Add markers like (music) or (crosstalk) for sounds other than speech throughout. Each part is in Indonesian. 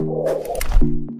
you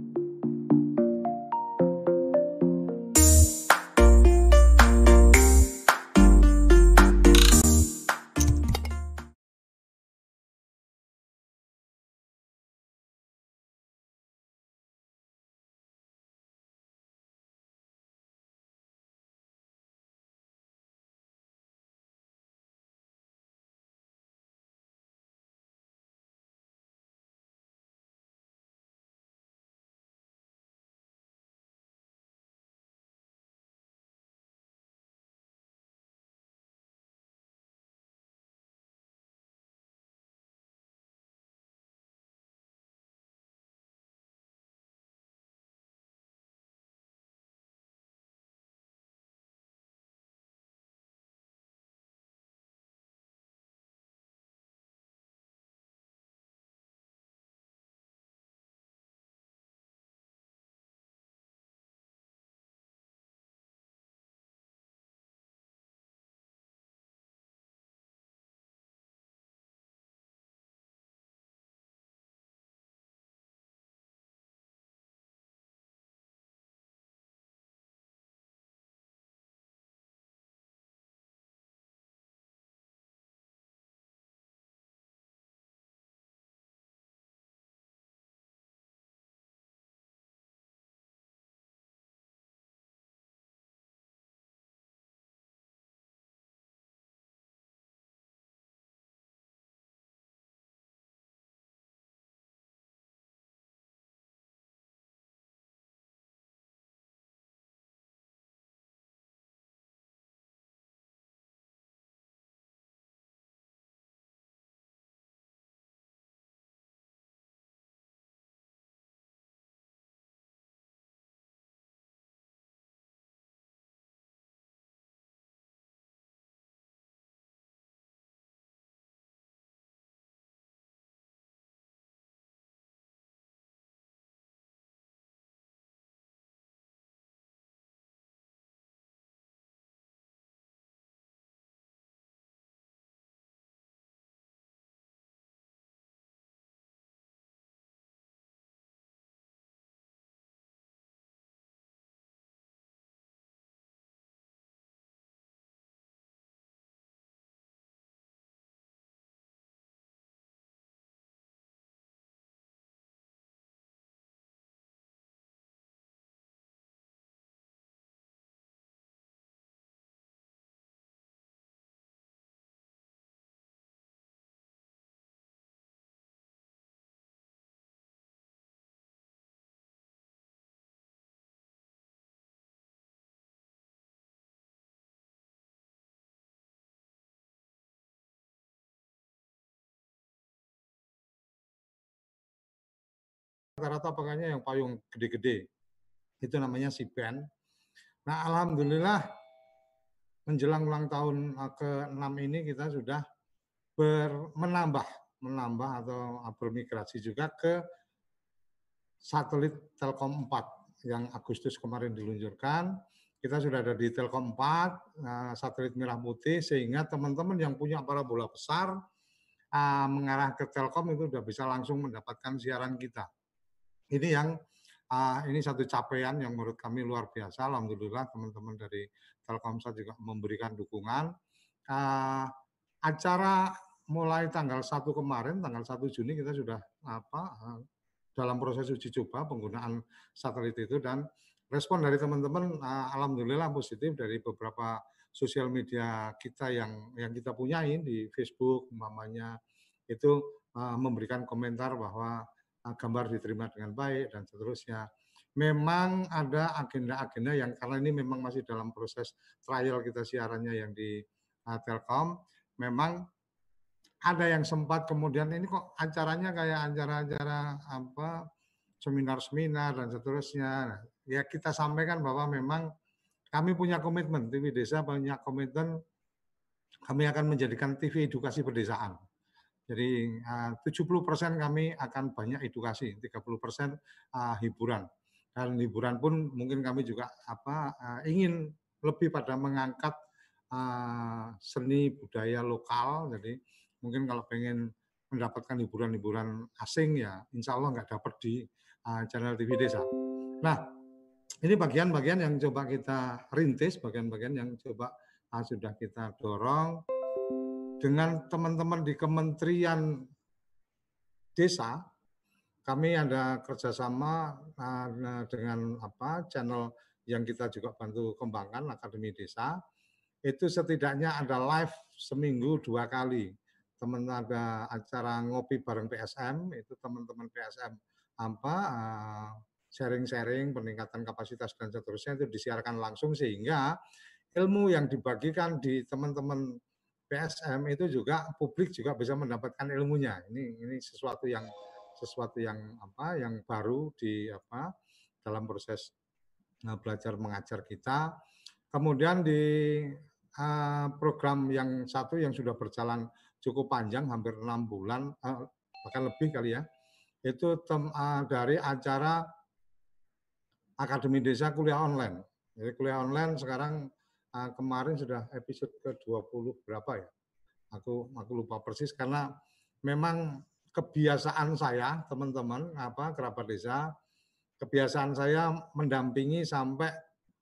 rata-rata pakainya yang payung gede-gede. Itu namanya si band. Nah, alhamdulillah menjelang ulang tahun eh, ke-6 ini kita sudah menambah menambah atau bermigrasi juga ke satelit Telkom 4 yang Agustus kemarin diluncurkan. Kita sudah ada di Telkom 4, eh, satelit merah putih, sehingga teman-teman yang punya parabola besar mengarah ke Telkom itu sudah bisa langsung mendapatkan siaran kita. Ini yang uh, ini satu capaian yang menurut kami luar biasa. Alhamdulillah teman-teman dari Telkomsel juga memberikan dukungan. Uh, acara mulai tanggal 1 kemarin, tanggal 1 Juni kita sudah apa uh, dalam proses uji coba penggunaan satelit itu dan respon dari teman-teman uh, alhamdulillah positif dari beberapa sosial media kita yang yang kita punyai di Facebook mamanya itu uh, memberikan komentar bahwa gambar diterima dengan baik dan seterusnya. Memang ada agenda-agenda yang karena ini memang masih dalam proses trial kita siarannya yang di uh, Telkom, memang ada yang sempat kemudian ini kok acaranya kayak acara-acara apa seminar-seminar dan seterusnya. Nah, ya kita sampaikan bahwa memang kami punya komitmen, TV Desa punya komitmen kami akan menjadikan TV edukasi pedesaan. Jadi uh, 70% kami akan banyak edukasi, 30% uh, hiburan. Dan hiburan pun mungkin kami juga apa uh, ingin lebih pada mengangkat uh, seni budaya lokal. Jadi mungkin kalau pengen mendapatkan hiburan-hiburan asing ya insya Allah nggak dapat di uh, channel TV Desa. Nah, ini bagian-bagian yang coba kita rintis, bagian-bagian yang coba uh, sudah kita dorong dengan teman-teman di Kementerian Desa. Kami ada kerjasama uh, dengan apa channel yang kita juga bantu kembangkan Akademi Desa. Itu setidaknya ada live seminggu dua kali teman ada acara ngopi bareng PSM itu teman-teman PSM apa uh, sharing-sharing peningkatan kapasitas dan seterusnya itu disiarkan langsung sehingga ilmu yang dibagikan di teman-teman PSM itu juga publik juga bisa mendapatkan ilmunya. Ini ini sesuatu yang sesuatu yang apa yang baru di apa dalam proses uh, belajar mengajar kita. Kemudian di uh, program yang satu yang sudah berjalan cukup panjang, hampir enam bulan, uh, bahkan lebih kali ya. Itu tem, uh, dari acara Akademi Desa Kuliah Online. Jadi kuliah online sekarang uh, kemarin sudah episode ke-20 berapa ya? Aku aku lupa persis karena memang kebiasaan saya, teman-teman, apa kerabat desa, kebiasaan saya mendampingi sampai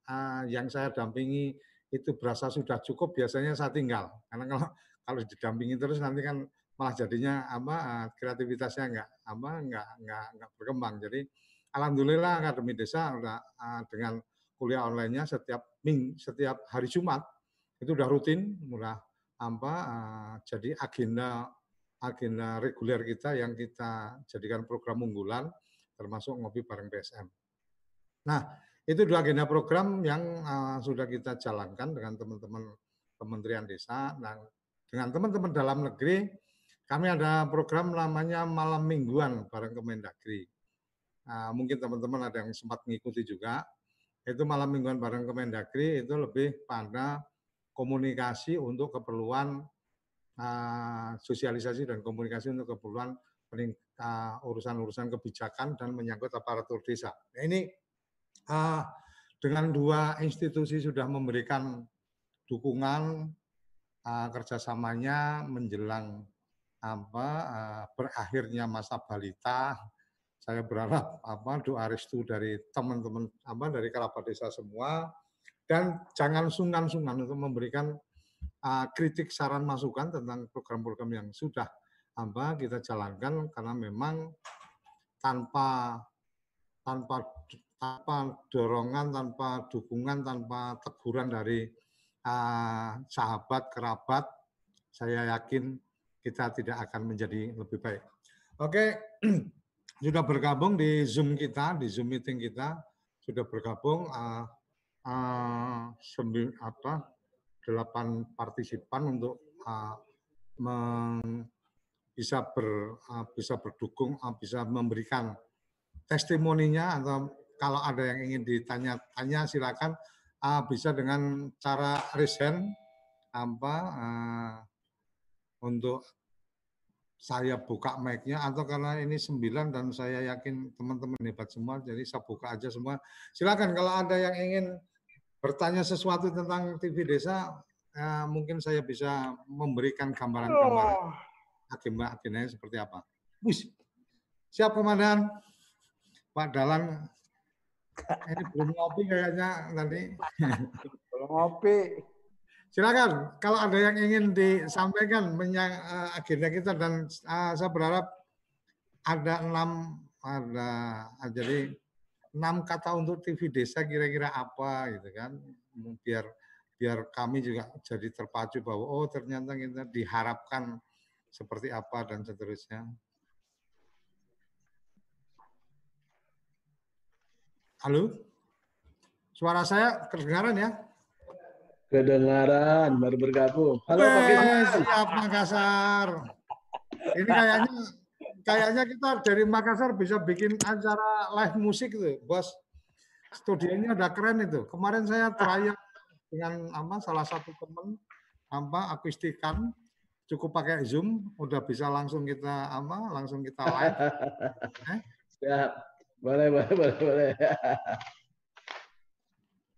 uh, yang saya dampingi itu berasa sudah cukup, biasanya saya tinggal. Karena kalau kalau didampingi terus nanti kan malah jadinya apa eh, kreativitasnya enggak apa enggak enggak enggak berkembang. Jadi alhamdulillah Akademi Desa udah dengan kuliah online-nya setiap ming setiap hari Jumat itu udah rutin, udah apa uh, jadi agenda agenda reguler kita yang kita jadikan program unggulan termasuk ngopi bareng PSM. Nah, itu dua agenda program yang uh, sudah kita jalankan dengan teman-teman Kementerian Desa dan dengan teman-teman dalam negeri, kami ada program namanya Malam Mingguan bareng Kemendagri. Nah, mungkin teman-teman ada yang sempat mengikuti juga. Itu Malam Mingguan bareng Kemendagri itu lebih pada komunikasi untuk keperluan uh, sosialisasi dan komunikasi untuk keperluan urusan-urusan uh, kebijakan dan menyangkut aparatur desa. Nah, ini uh, dengan dua institusi sudah memberikan dukungan uh, kerjasamanya menjelang apa uh, berakhirnya masa balita saya berharap apa doa restu dari teman-teman apa dari kerabat desa semua. Dan jangan sungkan-sungkan untuk memberikan uh, kritik saran masukan tentang program-program yang sudah apa kita jalankan. Karena memang tanpa tanpa tanpa dorongan tanpa dukungan tanpa teguran dari uh, sahabat, kerabat, saya yakin kita tidak akan menjadi lebih baik. Oke, (clears throat) sudah bergabung di Zoom kita, di Zoom meeting kita, sudah bergabung uh, uh, delapan partisipan untuk uh, meng, bisa ber, uh, bisa berdukung, uh, bisa memberikan testimoninya atau kalau ada yang ingin ditanya-tanya silakan uh, bisa dengan cara resign apa uh, untuk saya buka mic-nya atau karena ini sembilan dan saya yakin teman-teman hebat semua jadi saya buka aja semua silakan kalau ada yang ingin bertanya sesuatu tentang TV desa uh, mungkin saya bisa memberikan gambaran-gambaran oh. agenda-agendanya seperti apa. Wis, siap komandan. Pak Dalan ini belum ngopi kayaknya tadi. Belum ngopi. Silakan, kalau ada yang ingin disampaikan menyang uh, agenda kita dan uh, saya berharap ada enam ada uh, jadi enam kata untuk TV desa kira-kira apa gitu kan biar biar kami juga jadi terpacu bahwa oh ternyata kita diharapkan seperti apa dan seterusnya. Halo? Suara saya kedengaran ya? Kedengaran, baru bergabung. Halo Pak Siap Makassar. Ini kayaknya kayaknya kita dari Makassar bisa bikin acara live musik itu, Bos. Studionya udah keren itu. Kemarin saya trial dengan apa salah satu teman apa akustikan cukup pakai Zoom udah bisa langsung kita apa langsung kita live. eh? (laughs) Siap. Boleh, boleh, boleh, boleh.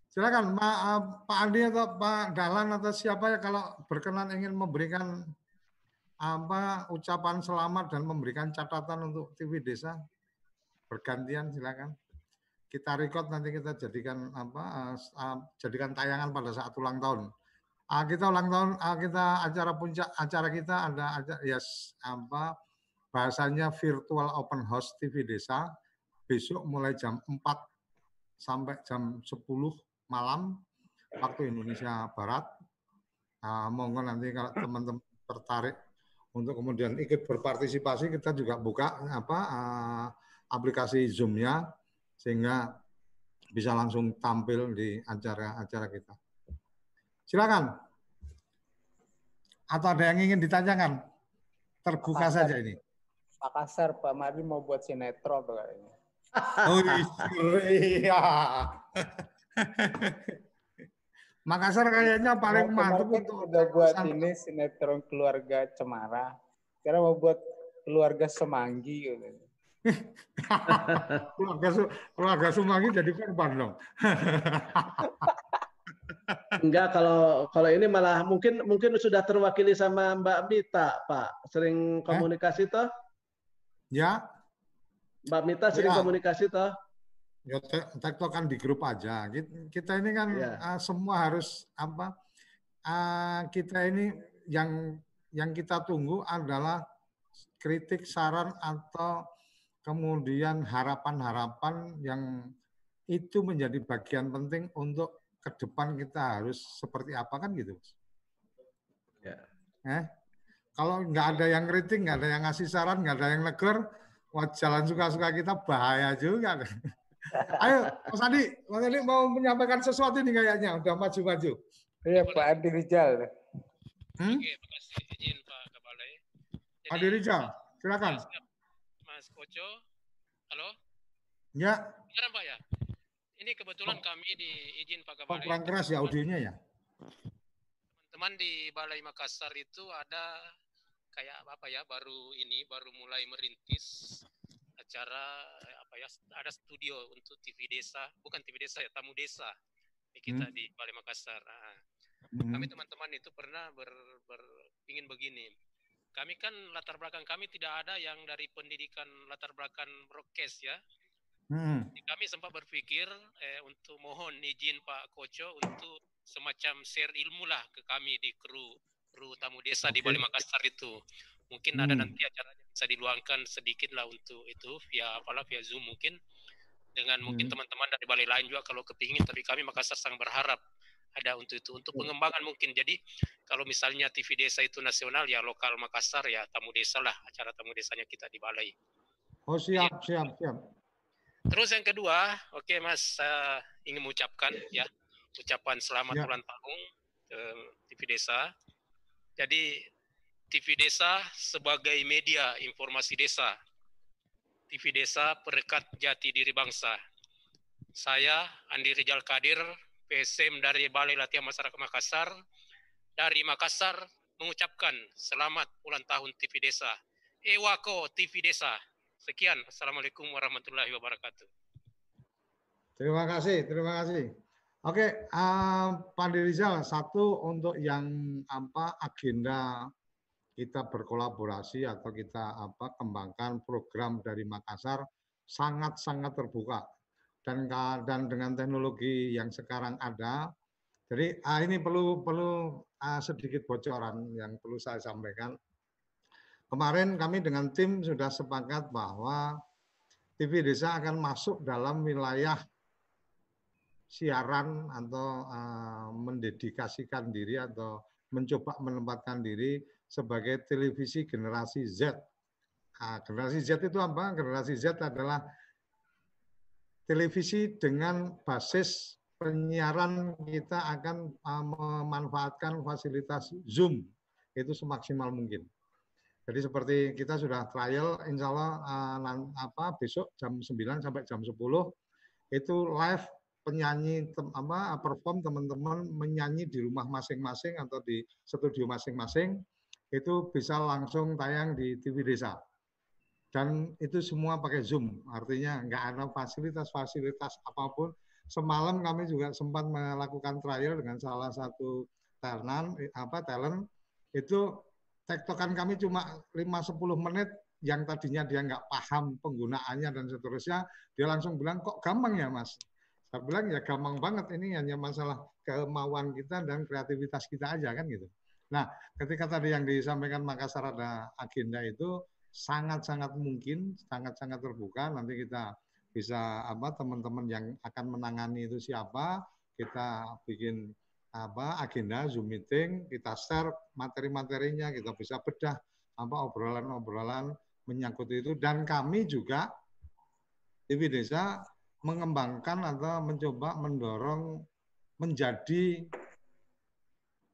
Silakan Pak, Pak Andi atau Pak Dalan atau siapa ya kalau berkenan ingin memberikan apa ucapan selamat dan memberikan catatan untuk TV Desa? Bergantian silakan. Kita record nanti kita jadikan apa uh, jadikan tayangan pada saat ulang tahun. Uh, kita ulang tahun uh, kita acara puncak acara kita ada acara yes apa bahasanya virtual open house TV Desa besok mulai jam 4 sampai jam 10 malam waktu Indonesia Barat. Uh, monggo nanti kalau (clears throat) teman-teman tertarik untuk kemudian ikut berpartisipasi kita juga buka apa uh, aplikasi Zoom-nya sehingga bisa langsung tampil di acara-acara kita. Silakan. Atau ada yang ingin ditanyakan? Terbuka Makassar. saja ini. Makassar, Pak Madi mau buat sinetron kayaknya. Oh iya. (laughs) Makassar kayaknya paling mantap untuk udah buat ini sinetron keluarga Cemara. Sekarang mau buat keluarga Semanggi gitu. (laughs) keluarga, keluarga Semanggi jadi korban dong. (laughs) Enggak, kalau kalau ini malah mungkin mungkin sudah terwakili sama Mbak Mita, Pak. Sering komunikasi eh? toh? Ya. Mbak Mita sering ya. komunikasi toh? Ya tektokan di grup aja. Kita ini kan ya. uh, semua harus apa? Uh, kita ini yang yang kita tunggu adalah kritik, saran atau kemudian harapan-harapan yang itu menjadi bagian penting untuk ke depan kita harus seperti apa kan gitu. Ya. Eh? Kalau nggak ada yang kritik, nggak ada yang ngasih saran, nggak ada yang negur, wah jalan suka-suka kita bahaya juga. Ayo, Mas Adi, Mas Adi mau menyampaikan sesuatu ini kayaknya, udah maju-maju. Iya, Pak Adi Rijal. Hmm? Oke, makasih izin Pak Kabalai. Adi Rijal, silakan. Mas, Koco, halo? Ya. Sekarang Pak ya. Ini kebetulan oh. kami di izin Pak Kabalai. Oh, kurang keras ya audionya ya. Teman-teman di Balai Makassar itu ada kayak apa ya baru ini baru mulai merintis acara apa ya ada studio untuk TV desa bukan TV desa ya tamu desa di kita hmm. di Balai Makassar. Nah, hmm. Kami teman-teman itu pernah ber, ber ingin begini. Kami kan latar belakang kami tidak ada yang dari pendidikan latar belakang broadcast ya. Hmm. Kami sempat berpikir eh, untuk mohon izin Pak Koco untuk semacam share ilmu lah ke kami di kru kru tamu desa okay. di Balai Makassar itu. Mungkin hmm. ada nanti acaranya bisa diluangkan sedikit lah untuk itu via apalah via Zoom mungkin dengan mungkin hmm. teman-teman dari balai lain juga kalau kepingin tapi kami Makassar sangat berharap ada untuk itu untuk hmm. pengembangan mungkin jadi kalau misalnya TV desa itu nasional ya lokal Makassar ya tamu desa lah acara tamu desanya kita di balai. Oh siap jadi, siap siap. Terus yang kedua, oke okay, Mas uh, ingin mengucapkan ya ucapan selamat ya. ulang tahun uh, TV desa. Jadi TV Desa sebagai media informasi desa. TV Desa perekat jati diri bangsa. Saya Andi Rijal Kadir, PSM dari Balai Latihan Masyarakat Makassar. Dari Makassar mengucapkan selamat ulang tahun TV Desa. Ewako TV Desa. Sekian. Assalamualaikum warahmatullahi wabarakatuh. Terima kasih, terima kasih. Oke, uh, Pak Rizal, satu untuk yang apa agenda kita berkolaborasi atau kita apa kembangkan program dari Makassar sangat-sangat terbuka. Dan dan dengan teknologi yang sekarang ada jadi ah, ini perlu perlu ah, sedikit bocoran yang perlu saya sampaikan. Kemarin kami dengan tim sudah sepakat bahwa TV Desa akan masuk dalam wilayah siaran atau uh, mendedikasikan diri atau mencoba menempatkan diri sebagai televisi generasi Z. Nah, generasi Z itu apa? Generasi Z adalah televisi dengan basis penyiaran kita akan uh, memanfaatkan fasilitas Zoom itu semaksimal mungkin. Jadi seperti kita sudah trial, insya Allah uh, apa besok jam 9 sampai jam 10 itu live penyanyi tem, apa perform teman-teman menyanyi di rumah masing-masing atau di studio masing-masing itu bisa langsung tayang di TV desa. Dan itu semua pakai Zoom, artinya nggak ada fasilitas-fasilitas apa pun. Semalam kami juga sempat melakukan trial dengan salah satu talent, apa talent itu tektokan kami cuma 5-10 menit yang tadinya dia nggak paham penggunaannya dan seterusnya, dia langsung bilang kok gampang ya mas. Saya bilang ya gampang banget ini hanya masalah kemauan kita dan kreativitas kita aja kan gitu. Nah ketika tadi yang disampaikan Makassar ada agenda itu sangat-sangat mungkin, sangat-sangat terbuka. Nanti kita bisa apa teman-teman yang akan menangani itu siapa, kita bikin apa agenda Zoom meeting, kita share materi-materinya, kita bisa bedah apa obrolan-obrolan menyangkut itu dan kami juga TV Desa mengembangkan atau mencoba mendorong menjadi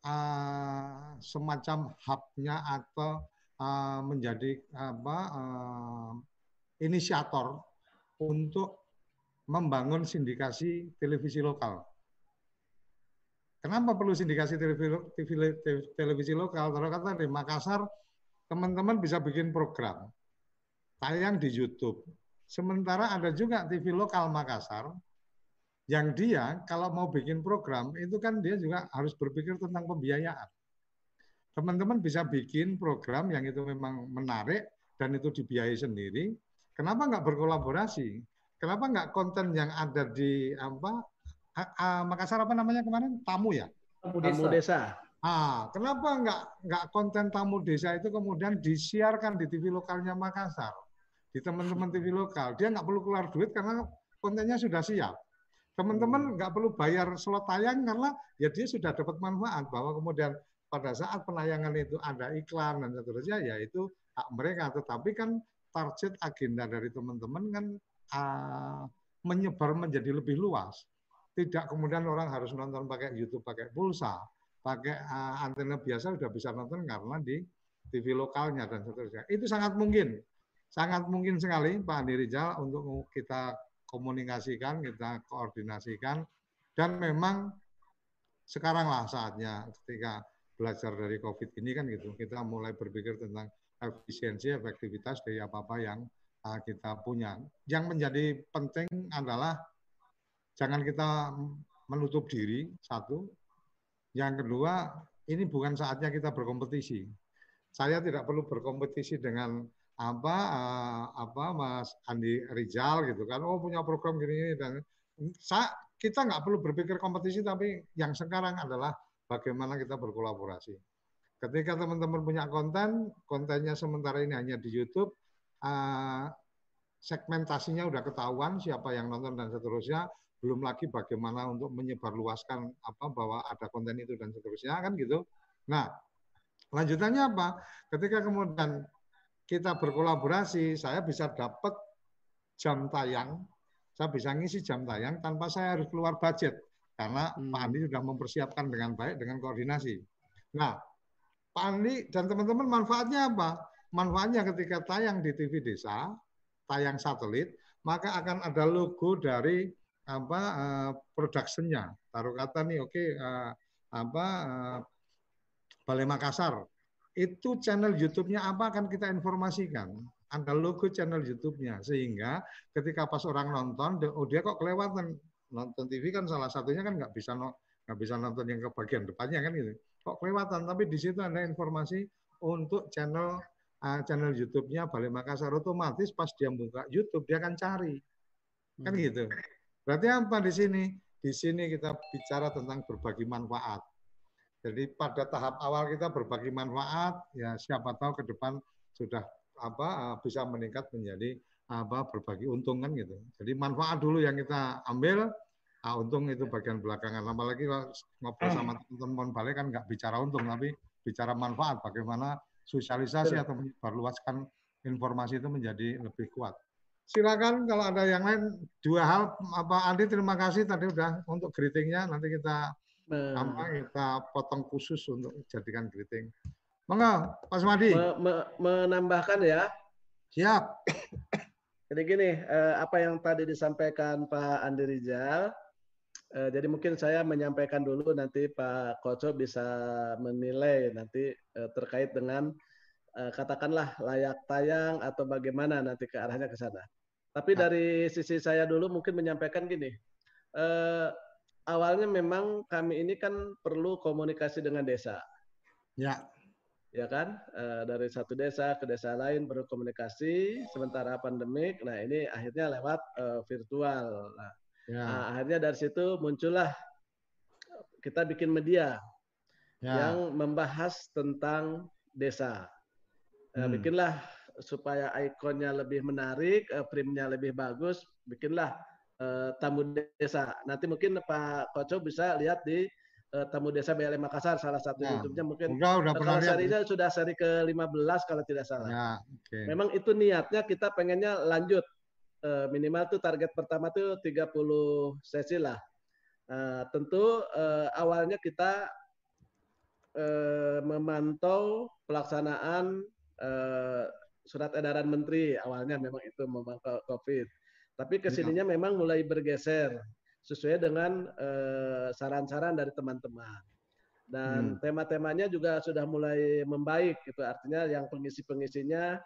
uh, semacam hubnya atau uh, menjadi apa uh, inisiator untuk membangun sindikasi televisi lokal. Kenapa perlu sindikasi televisi, televisi, televisi lokal? Kalau kata di Makassar, teman-teman bisa bikin program tayang di YouTube. Sementara ada juga TV lokal Makassar yang dia kalau mau bikin program itu kan dia juga harus berpikir tentang pembiayaan. Teman-teman bisa bikin program yang itu memang menarik dan itu dibiayai sendiri. Kenapa nggak berkolaborasi? Kenapa nggak konten yang ada di apa uh, Makassar apa namanya kemarin tamu ya? Tamu desa. Tamu desa. Ah, kenapa nggak nggak konten tamu desa itu kemudian disiarkan di TV lokalnya Makassar, di teman-teman TV lokal. Dia nggak perlu keluar duit karena kontennya sudah siap. Teman-teman hmm. nggak perlu bayar slot tayang karena ya dia sudah dapat manfaat bahwa kemudian pada saat penayangan itu ada iklan dan seterusnya ya itu hak mereka. Tetapi kan target agenda dari teman-teman kan uh, menyebar menjadi lebih luas tidak kemudian orang harus nonton pakai YouTube pakai pulsa, pakai uh, antena biasa sudah bisa nonton karena di TV lokalnya dan seterusnya. Itu sangat mungkin, sangat mungkin sekali Pak Andi Rizal untuk kita komunikasikan, kita koordinasikan, dan memang sekaranglah saatnya ketika belajar dari COVID ini kan gitu, kita mulai berpikir tentang efisiensi, efektivitas dari apa-apa yang uh, kita punya. Yang menjadi penting adalah jangan kita menutup diri satu. Yang kedua, ini bukan saatnya kita berkompetisi. Saya tidak perlu berkompetisi dengan apa uh, apa Mas Andi Rizal gitu kan. Oh punya program gini, dan saya, kita nggak perlu berpikir kompetisi tapi yang sekarang adalah bagaimana kita berkolaborasi. Ketika teman-teman punya konten, kontennya sementara ini hanya di YouTube, uh, segmentasinya udah ketahuan siapa yang nonton dan seterusnya belum lagi bagaimana untuk menyebarluaskan apa bahwa ada konten itu dan seterusnya kan gitu. Nah, lanjutannya apa? Ketika kemudian kita berkolaborasi, saya bisa dapat jam tayang, saya bisa ngisi jam tayang tanpa saya harus keluar budget karena hmm. Pak Andi sudah mempersiapkan dengan baik dengan koordinasi. Nah, Pak Andi dan teman-teman manfaatnya apa? Manfaatnya ketika tayang di TV desa, tayang satelit, maka akan ada logo dari apa uh, productionnya taruh kata nih oke okay, uh, eh, apa uh, Balai Makassar itu channel YouTube-nya apa akan kita informasikan? Ada logo channel YouTube-nya. Sehingga ketika pas orang nonton oh dia kok kelewatan. Nonton TV kan salah satunya kan nggak bisa nggak bisa nonton yang ke bagian depannya kan gitu. Kok kelewatan? Tapi di situ ada informasi untuk channel uh, channel YouTube-nya Balai Makassar otomatis pas dia buka YouTube dia akan cari. Kan hmm. gitu. Berarti apa di sini? Di sini kita bicara tentang berbagi manfaat. Jadi pada tahap awal kita berbagi manfaat, ya siapa tahu ke depan sudah apa bisa meningkat menjadi apa berbagi untung kan gitu. Jadi manfaat dulu yang kita ambil, ah, untung itu bagian belakangan. Apalagi ngobrol sama teman-teman balik kan nggak bicara untung, tapi bicara manfaat. Bagaimana sosialisasi atau menyebarluaskan informasi itu menjadi lebih kuat silakan kalau ada yang lain dua hal apa Andi terima kasih tadi udah untuk greetingnya nanti kita apa kita potong khusus untuk jadikan greeting. Monggo Pak Madi. Me, me, menambahkan ya. Siap. Jadi gini, eh, apa yang tadi disampaikan Pak Andi Rizal, eh, jadi mungkin saya menyampaikan dulu nanti Pak Koco bisa menilai nanti eh, terkait dengan Eh, katakanlah layak tayang atau bagaimana nanti ke arahnya ke sana. Tapi dari sisi saya dulu mungkin menyampaikan gini, eh, awalnya memang kami ini kan perlu komunikasi dengan desa. Ya. ya kan uh, dari satu desa ke desa lain berkomunikasi sementara pandemik nah ini akhirnya lewat uh, virtual nah, ya. nah akhirnya dari situ muncullah kita bikin media ya. yang membahas tentang desa uh, bikinlah supaya ikonnya lebih menarik primnya lebih bagus bikinlah uh, tamu desa nanti mungkin Pak Koco bisa lihat di uh, tamu desa BLM Makassar salah satu nah, YouTube-nya mungkin udah, udah kalau serinya ya. sudah seri ke-15 kalau tidak salah. Ya, okay. Memang itu niatnya kita pengennya lanjut uh, minimal tuh target pertama tuh 30 sesi lah. Uh, tentu uh, awalnya kita uh, memantau pelaksanaan uh, surat edaran menteri awalnya memang itu memantau COVID. Tapi ke sininya ya. memang mulai bergeser sesuai dengan uh, saran-saran dari teman-teman. Dan hmm. tema-temanya juga sudah mulai membaik itu artinya yang pengisi-pengisinya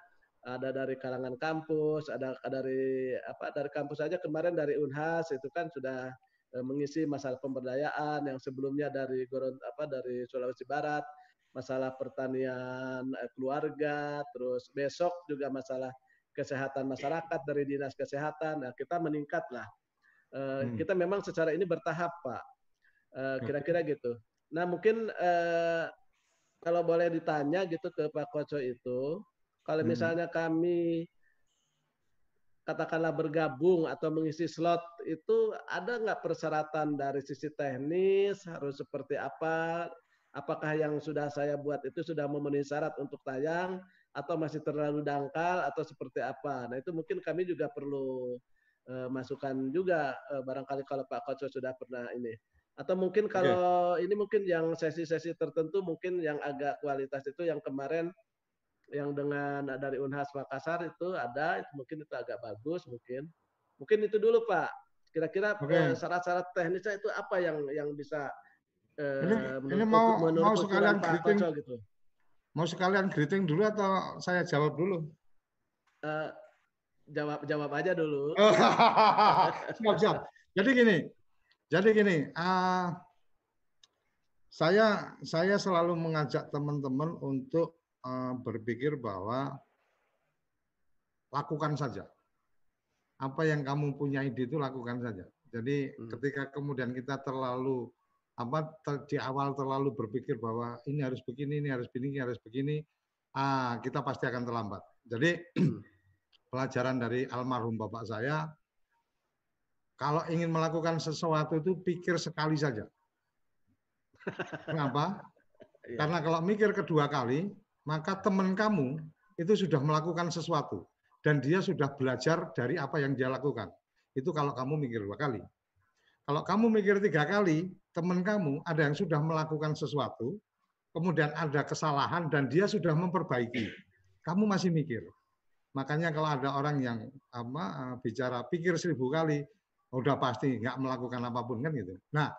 ada dari kalangan kampus, ada dari apa dari kampus saja kemarin dari Unhas itu kan sudah uh, mengisi masalah pemberdayaan yang sebelumnya dari Goron apa dari Sulawesi Barat, masalah pertanian uh, keluarga, terus besok juga masalah kesehatan masyarakat dari dinas kesehatan. Nah, kita meningkatlah Eh, hmm. Kita memang secara ini bertahap, Pak. Eh, kira-kira gitu. Nah, mungkin uh, kalau boleh ditanya gitu ke Pak Koco itu, kalau hmm. misalnya kami katakanlah bergabung atau mengisi slot itu ada nggak persyaratan dari sisi teknis harus seperti apa? Apakah yang sudah saya buat itu sudah memenuhi syarat untuk tayang atau masih terlalu dangkal atau seperti apa? Nah itu mungkin kami juga perlu uh, masukan juga uh, barangkali kalau Pak Koco sudah pernah ini. Atau mungkin kalau okay. ini mungkin yang sesi-sesi tertentu mungkin yang agak kualitas itu yang kemarin yang dengan dari Unhas Makassar itu ada itu mungkin itu agak bagus mungkin. Mungkin itu dulu Pak. Kira-kira okay. syarat-syarat teknisnya itu apa yang yang bisa uh, ini, menurut, ini mau menurut mau sekalian Pak Koco gitu. Mau sekalian greeting dulu atau saya jawab dulu? Uh, jawab jawab aja dulu. (laughs) siap siap. Jadi gini, jadi gini, uh, saya saya selalu mengajak teman-teman untuk uh, berpikir bahwa lakukan saja. Apa yang kamu punya ide itu lakukan saja. Jadi hmm. ketika kemudian kita terlalu apa ter, di awal terlalu berpikir bahwa ini harus begini, ini harus begini, ini harus begini, ah kita pasti akan terlambat. Jadi (clears throat) pelajaran dari almarhum bapak saya, kalau ingin melakukan sesuatu itu pikir sekali saja. Kenapa? (laughs) Iya. Karena kalau mikir kedua kali, maka teman kamu itu sudah melakukan sesuatu dan dia sudah belajar dari apa yang dia lakukan. Itu kalau kamu mikir dua kali. Kalau kamu mikir tiga kali, teman kamu ada yang sudah melakukan sesuatu, kemudian ada kesalahan dan dia sudah memperbaiki. Kamu masih mikir. Makanya kalau ada orang yang apa eh, bicara pikir seribu kali, udah pasti nggak melakukan apa pun kan gitu. Nah,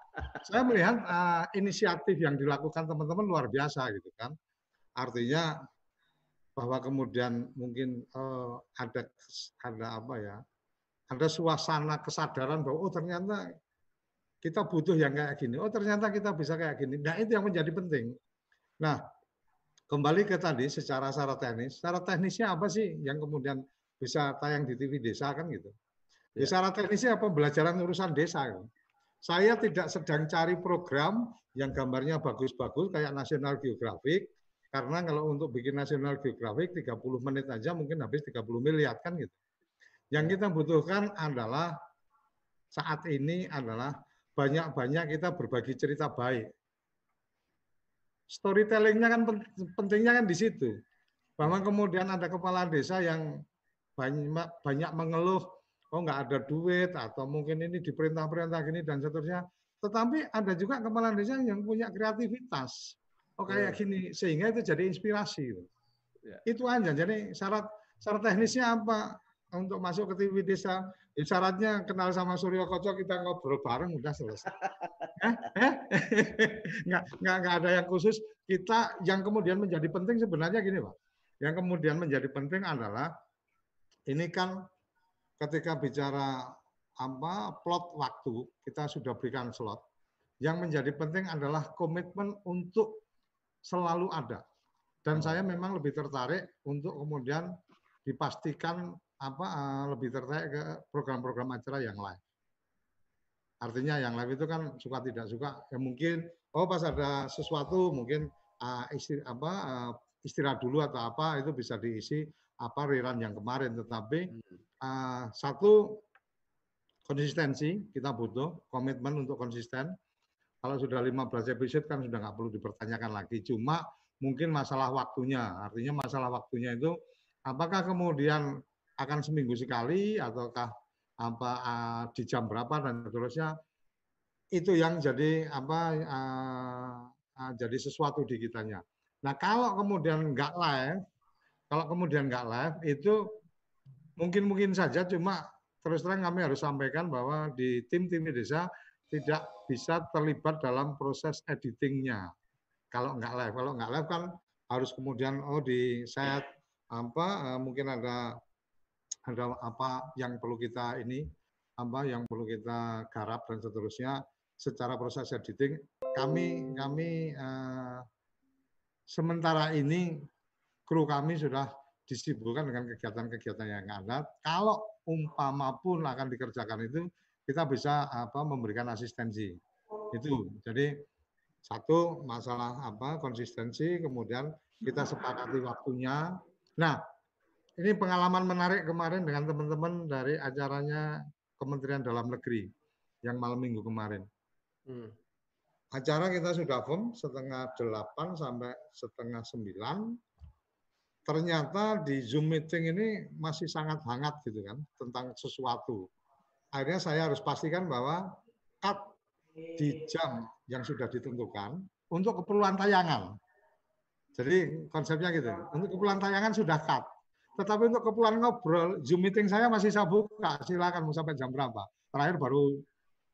saya melihat uh, inisiatif yang dilakukan teman-teman luar biasa gitu kan. Artinya bahwa kemudian mungkin uh, ada ada apa ya, ada suasana kesadaran bahwa oh ternyata kita butuh yang kayak gini. Oh ternyata kita bisa kayak gini. Nah itu yang menjadi penting. Nah kembali ke tadi secara syarat teknis, syarat teknisnya apa sih yang kemudian bisa tayang di TV desa kan gitu. Ya, ya. syarat teknisnya apa? Belajaran urusan desa. Kan? Saya tidak sedang cari program yang gambarnya bagus-bagus kayak National Geographic, karena kalau untuk bikin National Geographic 30 menit aja mungkin habis 30 miliar kan gitu. Yang ya. kita butuhkan adalah saat ini adalah banyak-banyak kita berbagi cerita baik storytellingnya kan pentingnya kan di situ. Bahwa kemudian ada kepala desa yang banyak, banyak mengeluh, oh nggak ada duit, atau mungkin ini diperintah-perintah gini dan seterusnya. Tetapi ada juga kepala desa yang punya kreativitas. Oh kayak yeah. gini, sehingga itu jadi inspirasi. Yeah. Itu aja. Jadi syarat syarat teknisnya apa untuk masuk ke TV desa? Ya, syaratnya kenal sama Suryo Koco kita ngobrol bareng udah selesai. (laughs) eh? Eh? (laughs) nggak, nggak, nggak ada yang khusus. Kita yang kemudian menjadi penting sebenarnya gini Pak. Yang kemudian menjadi penting adalah ini kan ketika bicara apa plot waktu kita sudah berikan slot. Yang menjadi penting adalah komitmen untuk selalu ada. Dan saya memang lebih tertarik untuk kemudian dipastikan apa uh, lebih tertarik ke program-program acara yang live. Artinya yang live itu kan suka tidak suka ya mungkin oh pas ada sesuatu mungkin uh, isti, apa uh, istirahat dulu atau apa itu bisa diisi apa riran yang kemarin. Tetapi uh, satu konsistensi kita butuh komitmen untuk konsisten. Kalau sudah 15 episode kan sudah nggak perlu dipertanyakan lagi. Cuma mungkin masalah waktunya artinya masalah waktunya itu apakah kemudian akan seminggu sekali ataukah apa uh, di jam berapa dan seterusnya itu yang jadi apa uh, uh, jadi sesuatu di kitanya. Nah kalau kemudian nggak live, kalau kemudian nggak live itu mungkin mungkin saja cuma terus terang kami harus sampaikan bahwa di tim-tim desa tidak bisa terlibat dalam proses editingnya. Kalau nggak live, kalau nggak live kan harus kemudian oh di set apa mungkin ada ada apa yang perlu kita ini apa yang perlu kita garap dan seterusnya secara proses editing kami kami uh, sementara ini kru kami sudah disibukkan dengan kegiatan-kegiatan yang ada. Kalau umpama pun akan dikerjakan itu kita bisa apa memberikan asistensi. Itu. Jadi satu masalah apa konsistensi, kemudian kita sepakati waktunya. Nah, ini pengalaman menarik kemarin dengan teman-teman dari acaranya Kementerian Dalam Negeri yang malam minggu kemarin. Hmm. Acara kita sudah firm setengah delapan sampai setengah sembilan. Ternyata di Zoom meeting ini masih sangat hangat gitu kan tentang sesuatu. Akhirnya saya harus pastikan bahwa cut di jam yang sudah ditentukan untuk keperluan tayangan. Jadi konsepnya gitu. Untuk keperluan tayangan sudah cut. Tetapi untuk keperluan ngobrol, Zoom meeting saya masih saya buka. Silakan mau sampai jam berapa. Terakhir baru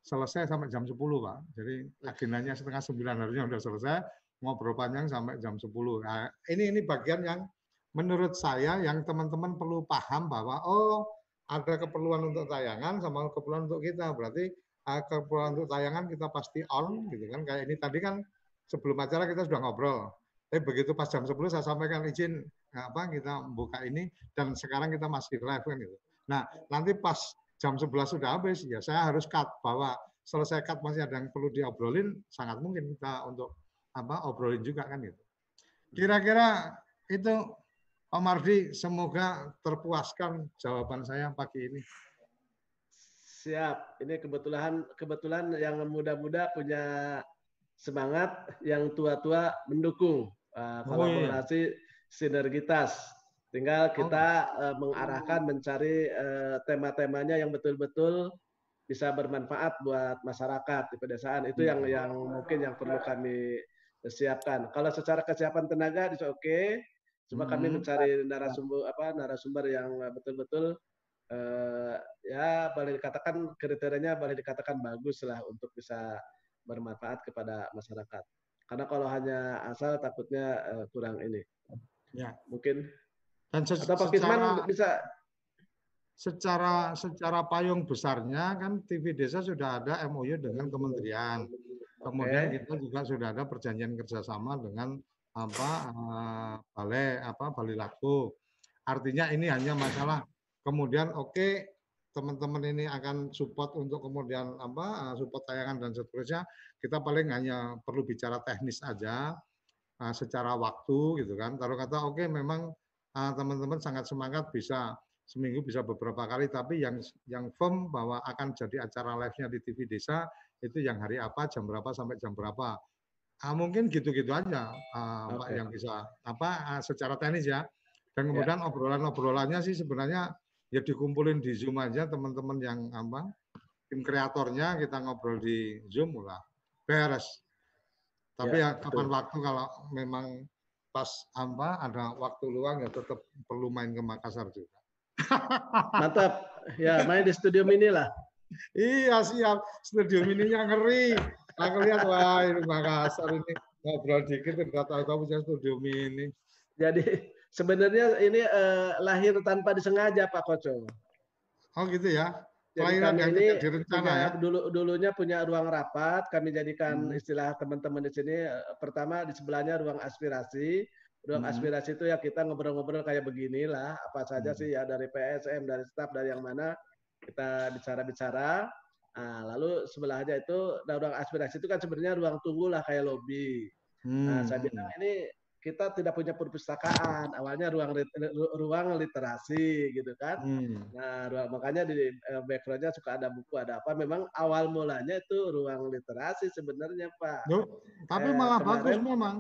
selesai sampai jam 10, Pak. Jadi agendanya setengah sembilan harusnya sudah selesai. Ngobrol panjang sampai jam 10. Nah, ini ini bagian yang menurut saya yang teman-teman perlu paham bahwa oh ada keperluan untuk tayangan sama keperluan untuk kita. Berarti uh, keperluan untuk tayangan kita pasti on gitu kan. Kayak ini tadi kan sebelum acara kita sudah ngobrol. Tapi begitu pas jam 10 saya sampaikan izin apa kita buka ini dan sekarang kita masih live kan gitu. Nah, nanti pas jam 11 sudah habis ya saya harus cut bahwa selesai cut masih ada yang perlu diobrolin sangat mungkin kita untuk apa obrolin juga kan gitu. Kira-kira itu Pak Mardi semoga terpuaskan jawaban saya pagi ini. Siap. Ini kebetulan kebetulan yang muda-muda punya semangat, yang tua-tua mendukung uh, kolaborasi oh, iya sinergitas. Tinggal kita oh. uh, mengarahkan mencari uh, tema-temanya yang betul-betul bisa bermanfaat buat masyarakat di pedesaan. Itu yang hmm. yang mungkin yang perlu kami siapkan. Kalau secara kesiapan tenaga itu oke. Okay. Cuma hmm. kami mencari narasumber apa narasumber yang betul-betul uh, ya boleh dikatakan kriterianya boleh dikatakan bagus lah untuk bisa bermanfaat kepada masyarakat. Karena kalau hanya asal takutnya uh, kurang ini. Ya. Mungkin dan se atau Pak secara, bisa secara secara payung besarnya kan TV Desa sudah ada MOU dengan kementerian. Kemudian okay. kita juga sudah ada perjanjian kerjasama dengan apa uh, balai apa balai laku. Artinya ini hanya masalah kemudian oke okay, teman-teman ini akan support untuk kemudian apa uh, support tayangan dan seterusnya. Kita paling hanya perlu bicara teknis aja uh, secara waktu gitu kan. Kalau kata oke okay, memang uh, teman-teman sangat semangat bisa seminggu bisa beberapa kali tapi yang yang firm bahwa akan jadi acara live-nya di TV Desa itu yang hari apa, jam berapa sampai jam berapa. Uh, mungkin gitu-gitu aja uh, okay. Pak yang bisa apa uh, secara teknis ya. Dan ya. kemudian yeah. obrolan-obrolannya sih sebenarnya ya dikumpulin di Zoom aja teman-teman yang apa tim kreatornya kita ngobrol di Zoom lah beres tapi ya, ya kapan waktu kalau memang pas apa ada waktu luang ya tetap perlu main ke Makassar juga. (laughs) Mantap. Ya, main di studio mini lah. Iya, siap. Studio mininya ngeri. Aku lihat wah ini Makassar ini ngobrol dikit nggak tahu-tahu punya studio mini. Jadi sebenarnya ini eh, lahir tanpa disengaja Pak Koco. Oh gitu ya. Jadi kami yang ini direncana ya. Dulu dulunya punya ruang rapat, kami jadikan hmm. istilah teman-teman di sini eh, pertama di sebelahnya ruang aspirasi, ruang Hmm. aspirasi itu ya kita ngobrol-ngobrol kayak beginilah apa saja Hmm. sih ya dari PSM dari staf dari yang mana kita bicara-bicara nah, lalu sebelahnya itu nah, ruang aspirasi itu kan sebenarnya ruang tunggu lah kayak lobby nah Hmm. saya bilang ini kita tidak punya perpustakaan awalnya ruang ru- ruang literasi gitu kan Hmm. nah ruang, makanya di eh, backgroundnya suka ada buku ada apa memang awal mulanya itu ruang literasi sebenarnya pak Loh, tapi Eh, malah kemarin- bagus memang.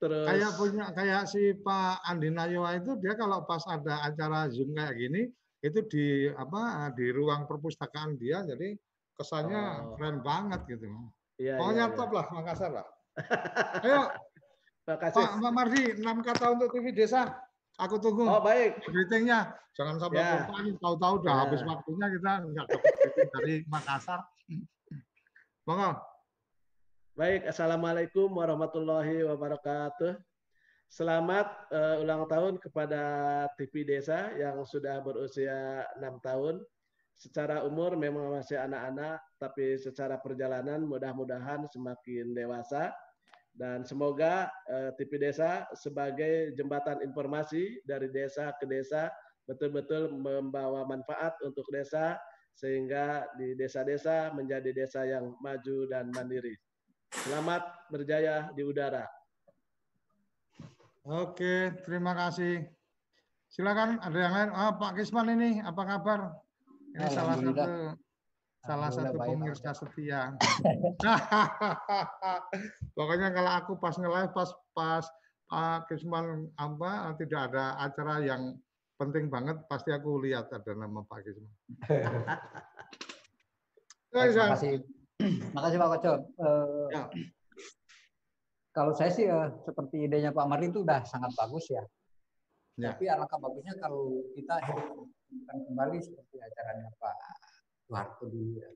terus Kayak punya kayak si Pak Andi Nayowa itu dia kalau pas ada acara Zoom kayak gini itu di apa di ruang perpustakaan dia jadi kesannya Oh. keren banget gitu. iya, Pokoknya iya, iya. top lah Makassar lah. Ayo Makasih. Pak Pak Mardi, 6 kata untuk TV Desa. Aku tunggu Oh baik. greetingnya. Jangan sampai Ya. tahu-tahu udah Ya. habis waktunya kita nggak dapat dari Makassar. (clears throat) Monggo. Baik, Assalamualaikum warahmatullahi wabarakatuh. Selamat eh, ulang tahun kepada TV Desa yang sudah berusia enam tahun. Secara umur memang masih anak-anak, tapi secara perjalanan mudah-mudahan semakin dewasa. Dan semoga eh, TV Desa sebagai jembatan informasi dari desa ke desa betul-betul membawa manfaat untuk desa sehingga di desa-desa menjadi desa yang maju dan mandiri. Selamat berjaya di udara. Oke, terima kasih. Silakan ada yang lain. Ah, Pak Kisman ini apa kabar? Ini salah satu. Salah satu pemirsa setia. (laughs) Pokoknya kalau aku pas nge-live pas pas Pak Kisman apa tidak ada acara yang penting banget pasti aku lihat ada nama Pak Kisman. Oke, San. makasih. Pak Koco. Eh, Ya. Kalau saya sih eh, seperti idenya Pak Martin itu udah sangat bagus ya. Ya. Tapi alangkah bagusnya kalau kita hidupkan kembali seperti acaranya Pak Soeharto dulu ya.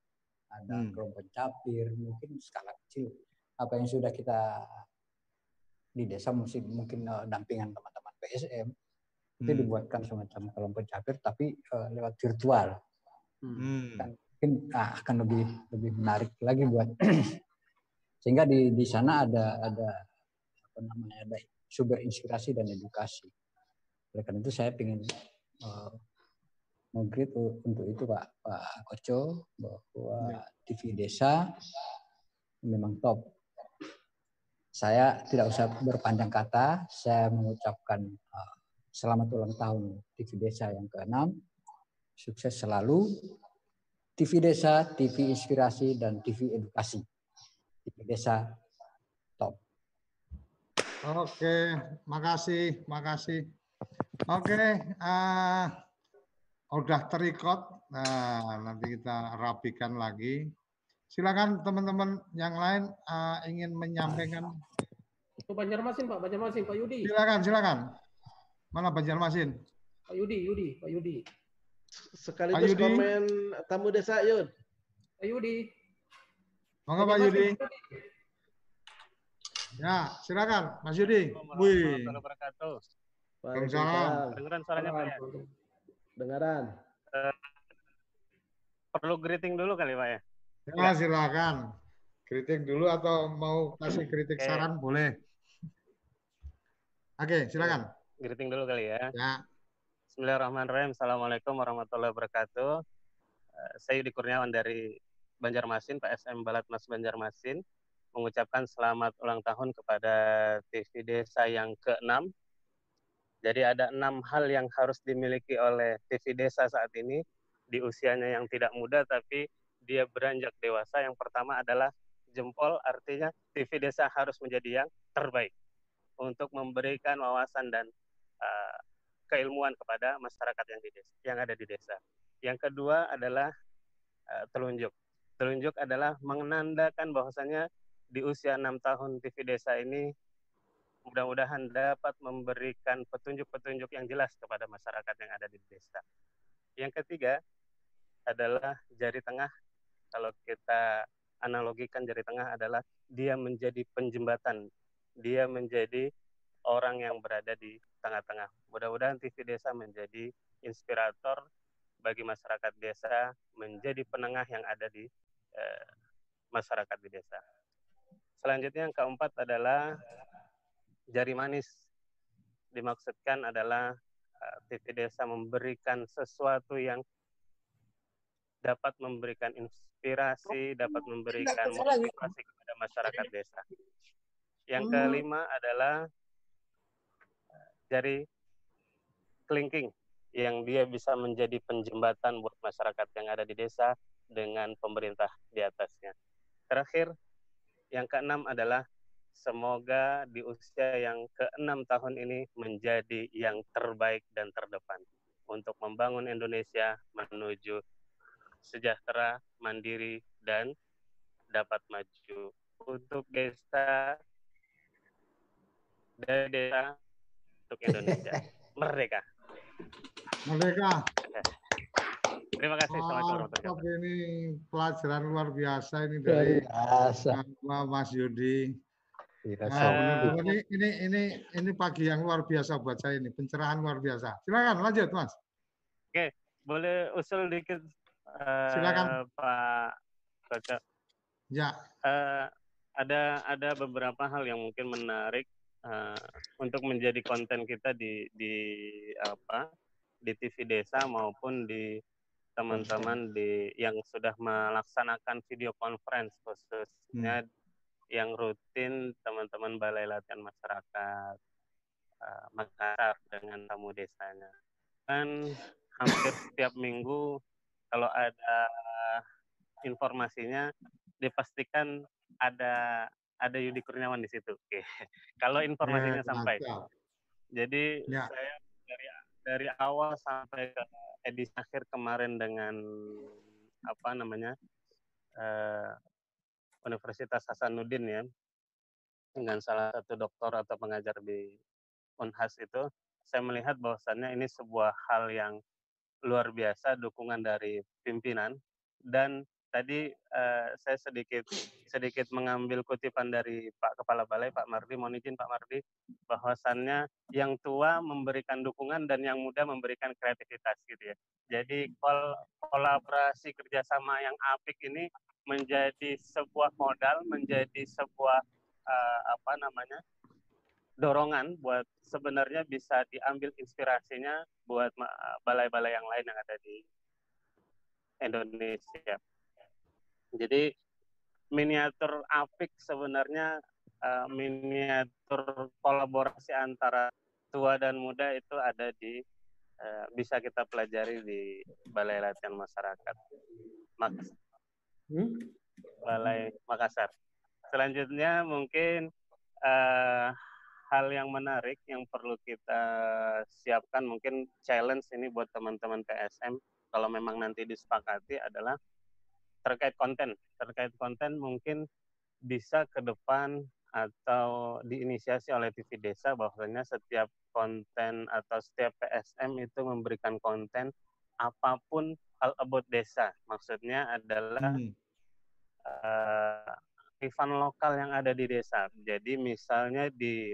Ada Hmm. kelompok capir, mungkin skala kecil. Apa yang sudah kita di desa mungkin mungkin eh, dampingan teman-teman PSM itu Hmm. dibuatkan semacam kelompok capir tapi eh, lewat virtual. Hmm. mungkin ah, akan lebih lebih menarik lagi buat (clears throat) sehingga di di sana ada ada apa namanya ada sumber inspirasi dan edukasi. Oleh karena itu saya ingin uh, mengkrit untuk itu Pak Pak Koco bahwa TV desa memang top. Saya tidak usah berpanjang kata, saya mengucapkan uh, selamat ulang tahun TV desa yang ke-6. Sukses selalu TV Desa, TV Inspirasi, dan TV Edukasi. TV Desa top. Oke, makasih, makasih. Oke, eh udah terikot. Nah, nanti kita rapikan lagi. Silakan teman-teman yang lain eh, ingin menyampaikan. Pak Banjarmasin, Pak Banjarmasin, Pak Yudi, Silakan, silakan. Mana Banjarmasin? Pak Yudi, Yudi, Pak Yudi, Sekaligus Yudi. komen tamu desa Yud. Pak Yudi. Monggo Pak Yudi. Ya, silakan Mas Yudi. Wih. Waalaikumsalam. Kedengeran suaranya Pak ya? Dengaran. Perlu greeting dulu kali Pak ya? ya silakan. Kritik dulu atau mau kasih kritik Oke. saran boleh. Oke, silakan. Greeting dulu kali ya. Ya. Bismillahirrahmanirrahim. Assalamualaikum warahmatullahi wabarakatuh. Eh, Saya Yudi Kurniawan dari Banjarmasin, PSM Balatmas Banjarmasin, mengucapkan selamat ulang tahun kepada TV Desa yang ke-6. Jadi ada enam hal yang harus dimiliki oleh TV Desa saat ini di usianya yang tidak muda, tapi dia beranjak dewasa. Yang pertama adalah jempol, artinya TV Desa harus menjadi yang terbaik untuk memberikan wawasan dan uh, keilmuan kepada masyarakat yang di desa, yang ada di desa. Yang kedua adalah uh, telunjuk. Telunjuk adalah menandakan bahwasanya di usia enam tahun TV Desa ini mudah-mudahan dapat memberikan petunjuk-petunjuk yang jelas kepada masyarakat yang ada di desa. Yang ketiga adalah jari tengah. Kalau kita analogikan jari tengah adalah dia menjadi penjembatan, dia menjadi orang yang berada di tengah-tengah. Mudah-mudahan TV Desa menjadi inspirator bagi masyarakat desa, menjadi penengah yang ada di eh, masyarakat di desa. Selanjutnya yang keempat adalah jari manis. dimaksudkan adalah uh, TV Desa memberikan sesuatu yang dapat memberikan inspirasi, dapat memberikan motivasi kepada masyarakat desa. Yang kelima adalah dari kelingking yang dia bisa menjadi penjembatan buat masyarakat yang ada di desa dengan pemerintah di atasnya. Terakhir, yang keenam adalah semoga di usia yang keenam tahun ini menjadi yang terbaik dan terdepan untuk membangun Indonesia menuju sejahtera, mandiri, dan dapat maju. Untuk desa dari desa untuk Indonesia. (laughs) Merdeka. Merdeka. Terima kasih. Assalamualaikum warahmatullahi. Ini pelajaran luar biasa ini dari Mas Yudi. Nah, ini, ini ini ini pagi yang luar biasa buat saya ini pencerahan luar biasa. Silakan lanjut Mas. Oke, boleh usul dikit uh, Silakan Pak Kocok. Ya. Uh, ada ada beberapa hal yang mungkin menarik uh, untuk menjadi konten kita di di apa di TV desa maupun di teman-teman di yang sudah melaksanakan video conference khususnya hmm. Yang rutin teman-teman balai latihan masyarakat uh, Makassar dengan tamu desanya kan hampir setiap minggu kalau ada informasinya dipastikan ada ada Yudi Kurniawan di situ. Oke. (laughs) Kalau informasinya ya, sampai. Jadi ya. saya dari dari awal sampai ke edisi akhir kemarin dengan apa namanya uh, Universitas Hasanuddin ya dengan salah satu doktor atau pengajar di Unhas itu saya melihat bahwasannya ini sebuah hal yang luar biasa dukungan dari pimpinan dan tadi uh, saya sedikit sedikit mengambil kutipan dari Pak Kepala Balai Pak Mardi mohon izin Pak Mardi bahwasannya yang tua memberikan dukungan dan yang muda memberikan kreativitas gitu ya. Jadi kol kolaborasi kerjasama yang apik ini menjadi sebuah modal, menjadi sebuah uh, apa namanya dorongan buat sebenarnya bisa diambil inspirasinya buat balai-balai yang lain yang ada di Indonesia. Jadi miniatur apik sebenarnya uh, miniatur kolaborasi antara tua dan muda itu ada di bisa kita pelajari di Balai Latihan Masyarakat Makassar. Hmm? Balai Makassar. Selanjutnya mungkin uh, hal yang menarik yang perlu kita siapkan mungkin challenge ini buat teman-teman PSM kalau memang nanti disepakati adalah terkait konten terkait konten mungkin bisa ke depan atau diinisiasi oleh TV Desa bahwasanya setiap konten atau setiap PSM itu memberikan konten apa pun hal about desa maksudnya adalah hmm. uh, event lokal yang ada di desa jadi misalnya di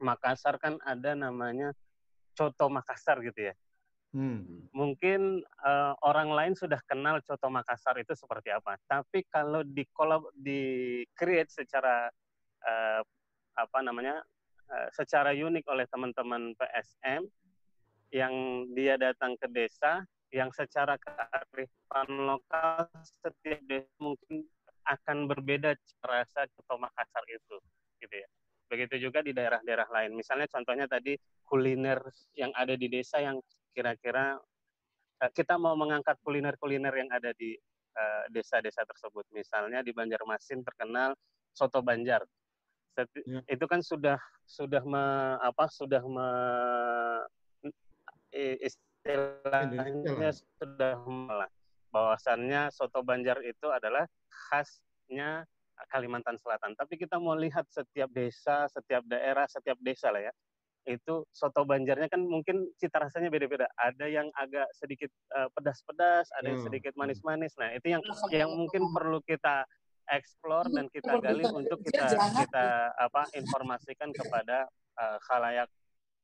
Makassar kan ada namanya Coto Makassar gitu ya Hmm. Mungkin uh, orang lain sudah kenal Coto Makassar itu seperti apa, tapi kalau di kolab di create secara uh, apa namanya uh, secara unik oleh teman-teman PSM yang dia datang ke desa yang secara kearifan lokal setiap desa mungkin akan berbeda rasa Coto Makassar itu gitu ya. Begitu juga di daerah-daerah lain. Misalnya contohnya tadi kuliner yang ada di desa yang kira-kira uh, kita mau mengangkat kuliner-kuliner yang ada di eh, desa-desa uh, tersebut. Misalnya di Banjarmasin terkenal soto Banjar. Ya. Itu kan sudah sudah me, apa sudah me, istilahnya sudah malah bahwasannya soto Banjar itu adalah khasnya Kalimantan Selatan. Tapi kita mau lihat setiap desa, setiap daerah, setiap desa lah ya itu soto Banjarnya kan mungkin cita rasanya beda-beda. Ada yang agak sedikit uh, pedas-pedas, ada yang hmm, sedikit manis-manis. Nah, itu yang yang mungkin perlu kita explore dan kita gali untuk kita kita apa informasikan kepada uh, khalayak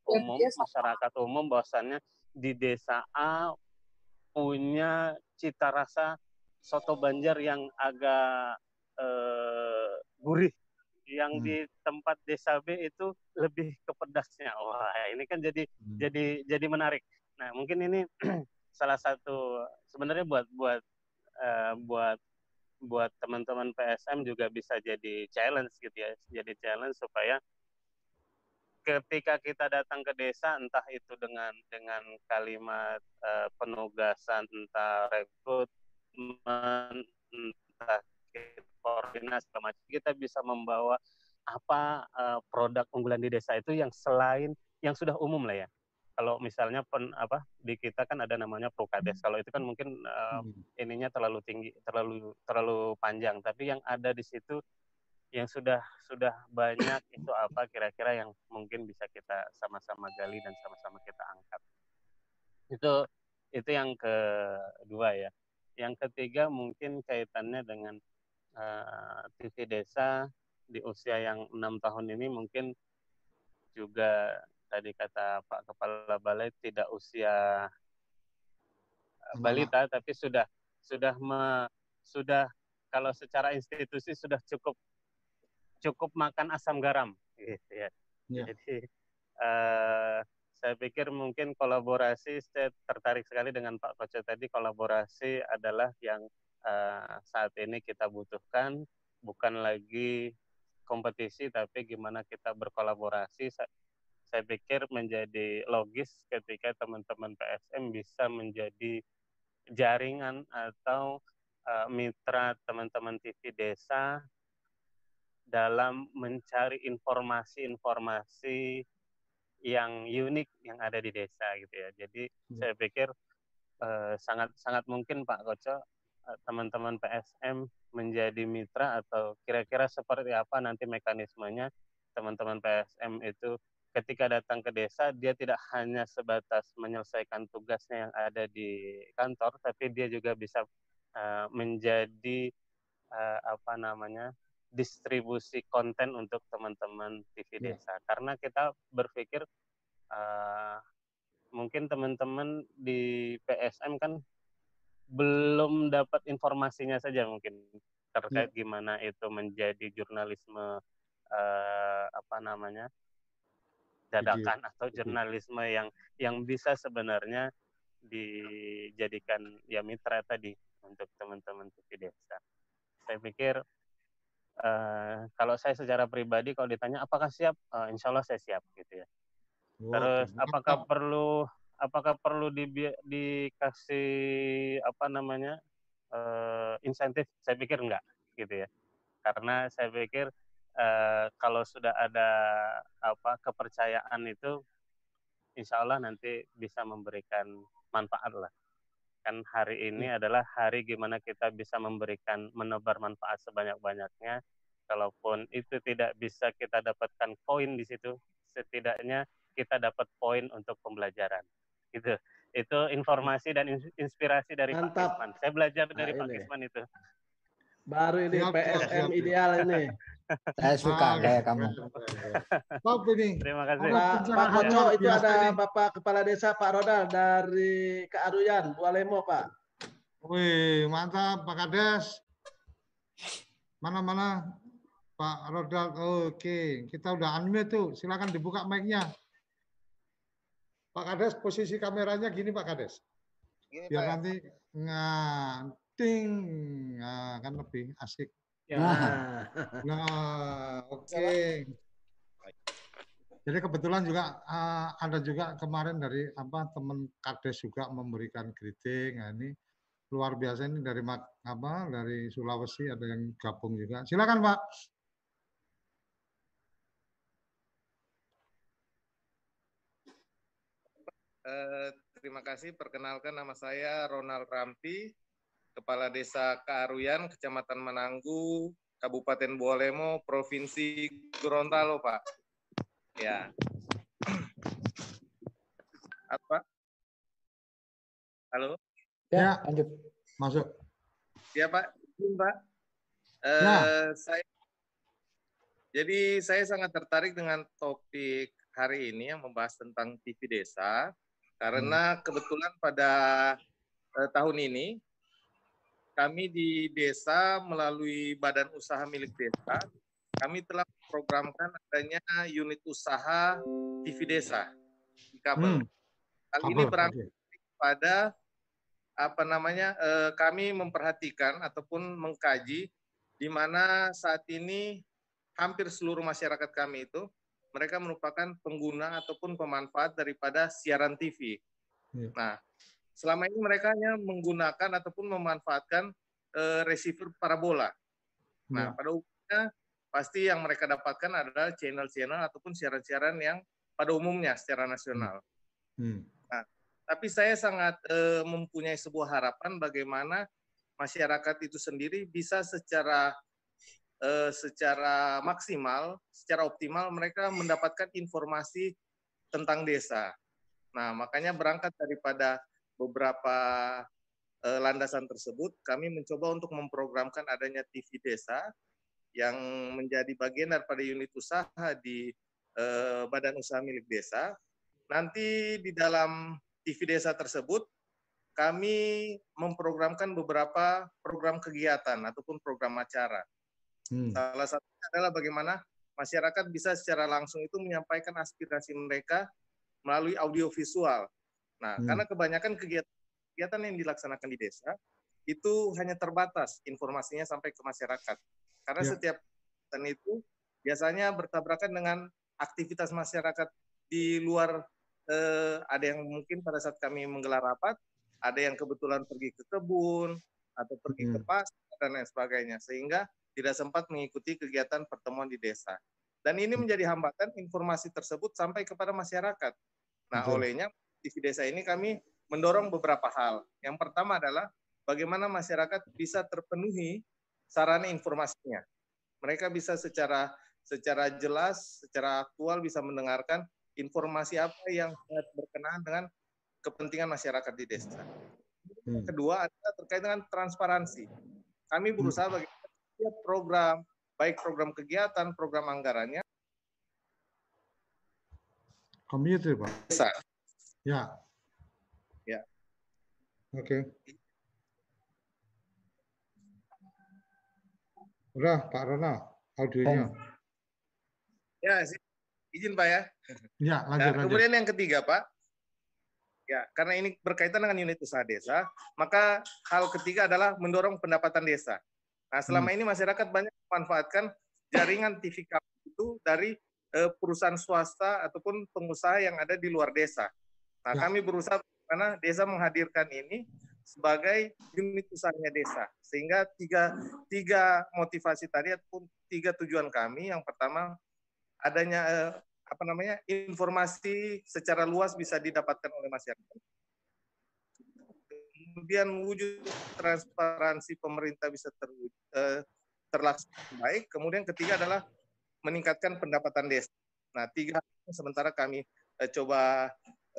umum, masyarakat umum bahwasannya di desa A punya cita rasa soto Banjar yang agak uh, gurih yang Hmm. di tempat desa B itu lebih ke pedasnya. Wah, ini kan jadi Hmm. jadi jadi menarik. Nah, mungkin ini (clears throat) salah satu sebenarnya buat buat eh, buat buat teman-teman PSM juga bisa jadi challenge gitu ya. Jadi challenge supaya ketika kita datang ke desa entah itu dengan dengan kalimat eh, penugasan entah rekrutmen entah koordinasi macam kita bisa membawa apa eh, produk unggulan di desa itu yang selain yang sudah umum lah ya. Kalau misalnya pen, apa di kita kan ada namanya prokades. Kalau itu kan mungkin Hmm. ininya terlalu tinggi terlalu terlalu panjang. Tapi yang ada di situ yang sudah sudah banyak itu apa kira-kira yang mungkin bisa kita sama-sama gali dan sama-sama kita angkat? Itu itu yang kedua ya. Yang ketiga mungkin kaitannya dengan eh, TV desa di usia yang enam tahun ini mungkin juga tadi kata Pak Kepala Balai tidak usia eh, balita tapi sudah sudah me- sudah kalau secara institusi sudah cukup cukup makan asam garam gitu ya. Ya. Jadi eh, saya pikir mungkin kolaborasi saya tertarik sekali dengan Pak Koco tadi kolaborasi adalah yang eh, saat ini kita butuhkan bukan lagi kompetisi tapi gimana kita berkolaborasi Sa- saya pikir menjadi logis ketika teman-teman PSM bisa menjadi jaringan atau eh, mitra teman-teman TV desa dalam mencari informasi-informasi yang unik yang ada di desa gitu ya. Jadi Ya. saya pikir eh, sangat sangat mungkin Pak Koco eh, teman-teman PSM menjadi mitra atau kira-kira seperti apa nanti mekanismenya teman-teman PSM itu ketika datang ke desa dia tidak hanya sebatas menyelesaikan tugasnya yang ada di kantor tapi dia juga bisa eh, menjadi eh, apa namanya distribusi konten untuk teman-teman TV Ya. desa karena kita berpikir eh, mungkin teman-teman di PSM kan belum dapat informasinya saja mungkin terkait gimana itu menjadi jurnalisme eh, apa namanya dadakan atau jurnalisme yang yang bisa sebenarnya dijadikan ya mitra tadi untuk teman-teman TV desa. Saya pikir eh, kalau saya secara pribadi kalau ditanya apakah siap, Eh, insya Allah saya siap gitu ya. Oke, Terus apakah mantap. perlu apakah perlu dibi- dikasih apa namanya eh, insentif? Saya pikir enggak gitu ya. Karena saya pikir eh, kalau sudah ada apa kepercayaan itu, insya Allah nanti bisa memberikan manfaat lah. Kan hari ini adalah hari gimana kita bisa memberikan menebar manfaat sebanyak-banyaknya. Kalaupun itu tidak bisa kita dapatkan poin di situ, setidaknya kita dapat poin untuk pembelajaran. Gitu. Itu informasi dan ins- inspirasi dari Pak Mantap. Kisman. Saya belajar dari Nah, Pak. Kisman itu. Baru ini Siap, siap, PSM siap. ideal ini. (laughs) Saya suka Ah, kayak kamu. Top ini. Terima kasih. Ada Pak, Pak Koco itu ada ini. Bapak Kepala Desa Pak Rodal dari Kearuyan, Bualemo Pak. Wih, mantap Pak Kades. Mana-mana Pak Rodal. Oke, kita udah unmute tuh. Silakan dibuka mic-nya. Pak Kades, posisi kameranya gini Pak Kades. Gini Biar Pak, nanti nganting. Nah, kan lebih asik. Ya. Nah, (laughs) Nah, oke. Jadi kebetulan juga eh, ada juga kemarin dari apa teman Kades juga memberikan greeting. Nah, ini luar biasa ini dari Mak- apa dari Sulawesi ada yang gabung juga. Silakan Pak. eh, terima kasih. Perkenalkan nama saya Ronald Rampi, Kepala Desa Kearuyan, Kecamatan Mananggu, Kabupaten Bualemo, Provinsi Gorontalo, Pak. Ya. (clears throat) Apa? Halo? Ya. Ya, lanjut. Masuk. Ya Pak, Izin, Pak. Eh, Ya. saya, jadi saya sangat tertarik dengan topik hari ini yang membahas tentang TV desa karena kebetulan pada eh, tahun ini kami di desa melalui badan usaha milik desa kami telah programkan adanya unit usaha TV desa di kabel. Hmm. Hal ini berangkat oke. pada apa namanya eh, kami memperhatikan ataupun mengkaji di mana saat ini hampir seluruh masyarakat kami itu mereka merupakan pengguna ataupun pemanfaat daripada siaran TV. Iya. Nah, selama ini mereka hanya menggunakan ataupun memanfaatkan eh, receiver parabola. Nah, Iya. pada umumnya pasti yang mereka dapatkan adalah channel-channel ataupun siaran-siaran yang pada umumnya secara nasional. Hmm. Tapi saya sangat eh, mempunyai sebuah harapan bagaimana masyarakat itu sendiri bisa secara eh, secara maksimal, secara optimal mereka mendapatkan informasi tentang desa. Nah, makanya berangkat daripada beberapa eh, landasan tersebut, kami mencoba untuk memprogramkan adanya TV desa yang menjadi bagian daripada unit usaha di eh, badan usaha milik desa. Nanti di dalam TV desa tersebut kami memprogramkan beberapa program kegiatan ataupun program acara. Hmm. Salah satunya adalah bagaimana masyarakat bisa secara langsung itu menyampaikan aspirasi mereka melalui audiovisual. Nah, Hmm. karena kebanyakan kegiatan, kegiatan yang dilaksanakan di desa itu hanya terbatas informasinya sampai ke masyarakat. Karena Ya. setiap kegiatan itu biasanya bertabrakan dengan aktivitas masyarakat di luar eh, ada yang mungkin pada saat kami menggelar rapat, ada yang kebetulan pergi ke kebun atau pergi ke Hmm. pasar dan lain sebagainya, sehingga tidak sempat mengikuti kegiatan pertemuan di desa. Dan ini Hmm. menjadi hambatan informasi tersebut sampai kepada masyarakat. Nah, Betul. olehnya TV desa ini kami mendorong beberapa hal. Yang pertama adalah bagaimana masyarakat bisa terpenuhi sarana informasinya. Mereka bisa secara secara jelas, secara aktual bisa mendengarkan informasi apa yang sangat berkenaan dengan kepentingan masyarakat di desa. Hmm. Kedua adalah terkait dengan transparansi. Kami berusaha bagaimana setiap program, baik program kegiatan, program anggarannya, Komputer, Pak. desa. Ya. Ya. Oke. Udah, Pak Ronald, audionya. Ya, izin Pak ya. Ya, Nah, lanjut, lanjut. kemudian yang ketiga, Pak, ya karena ini berkaitan dengan unit usaha desa, maka hal ketiga adalah mendorong pendapatan desa. Nah, selama ini masyarakat banyak memanfaatkan jaringan TV kabel itu dari eh, perusahaan swasta ataupun pengusaha yang ada di luar desa. Nah, Ya. kami berusaha karena desa menghadirkan ini sebagai unit usahanya desa, sehingga tiga tiga motivasi tadi ataupun tiga tujuan kami. Yang pertama adanya eh, apa namanya informasi secara luas bisa didapatkan oleh masyarakat. Kemudian wujud transparansi pemerintah bisa terwujud, eh, terlaksana baik. Kemudian ketiga adalah meningkatkan pendapatan desa. Nah, tiga sementara kami eh, coba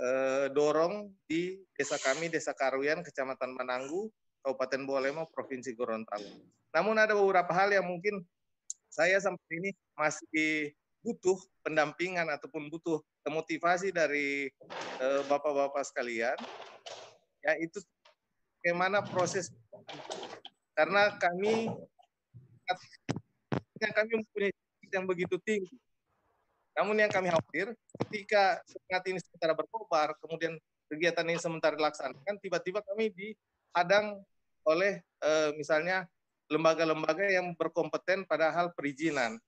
eh, dorong di desa kami, Desa Karuyan, Kecamatan Mananggu, Kabupaten Bolemo, Provinsi Gorontalo. Namun ada beberapa hal yang mungkin saya sampai ini masih butuh pendampingan ataupun butuh motivasi dari eh, bapak-bapak sekalian, yaitu bagaimana proses karena kami kami mempunyai yang begitu tinggi. Namun yang kami khawatir ketika semangat ini sementara berkobar, kemudian kegiatan ini sementara dilaksanakan, tiba-tiba kami dihadang oleh eh, misalnya lembaga-lembaga yang berkompeten pada hal perizinan.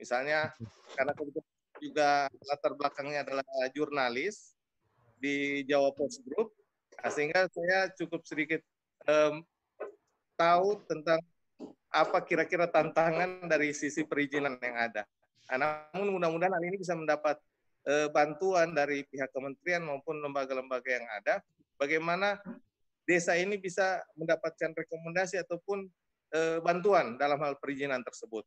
Misalnya karena juga latar belakangnya adalah jurnalis di Jawa Post Group, nah, sehingga saya cukup sedikit em, tahu tentang apa kira-kira tantangan dari sisi perizinan yang ada. Nah, namun mudah-mudahan hal ini bisa mendapat eh, bantuan dari pihak kementerian maupun lembaga-lembaga yang ada, bagaimana desa ini bisa mendapatkan rekomendasi ataupun eh, bantuan dalam hal perizinan tersebut.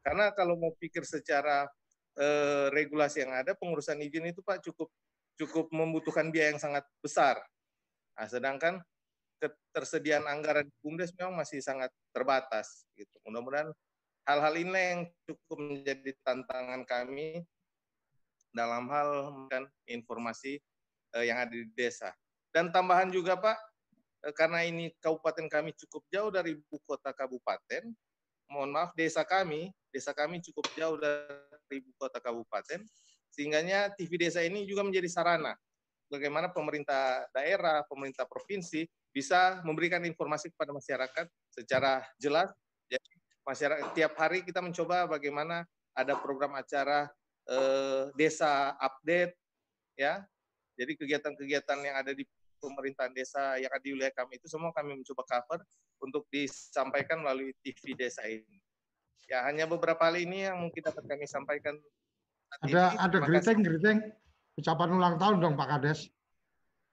Karena kalau mau pikir secara eh, regulasi yang ada, pengurusan izin itu Pak cukup cukup membutuhkan biaya yang sangat besar. Nah, sedangkan ketersediaan anggaran di BUMDes memang masih sangat terbatas. Gitu. Mudah-mudahan hal-hal ini yang cukup menjadi tantangan kami dalam hal kan informasi eh, yang ada di desa. Dan tambahan juga Pak, eh, karena ini kabupaten kami cukup jauh dari ibu kota kabupaten, mohon maaf desa kami, desa kami cukup jauh dari ibu kota kabupaten, sehingganya TV desa ini juga menjadi sarana bagaimana pemerintah daerah, pemerintah provinsi bisa memberikan informasi kepada masyarakat secara jelas. Masyarakat tiap hari kita mencoba bagaimana ada program acara eh, desa update ya. Jadi kegiatan-kegiatan yang ada di pemerintahan desa yang ada di wilayah kami itu semua kami mencoba cover untuk disampaikan melalui TV desa ini. Ya hanya beberapa hal ini yang mungkin dapat kami sampaikan. Ada ini. ada greeting greeting ucapan ulang tahun dong Pak Kades.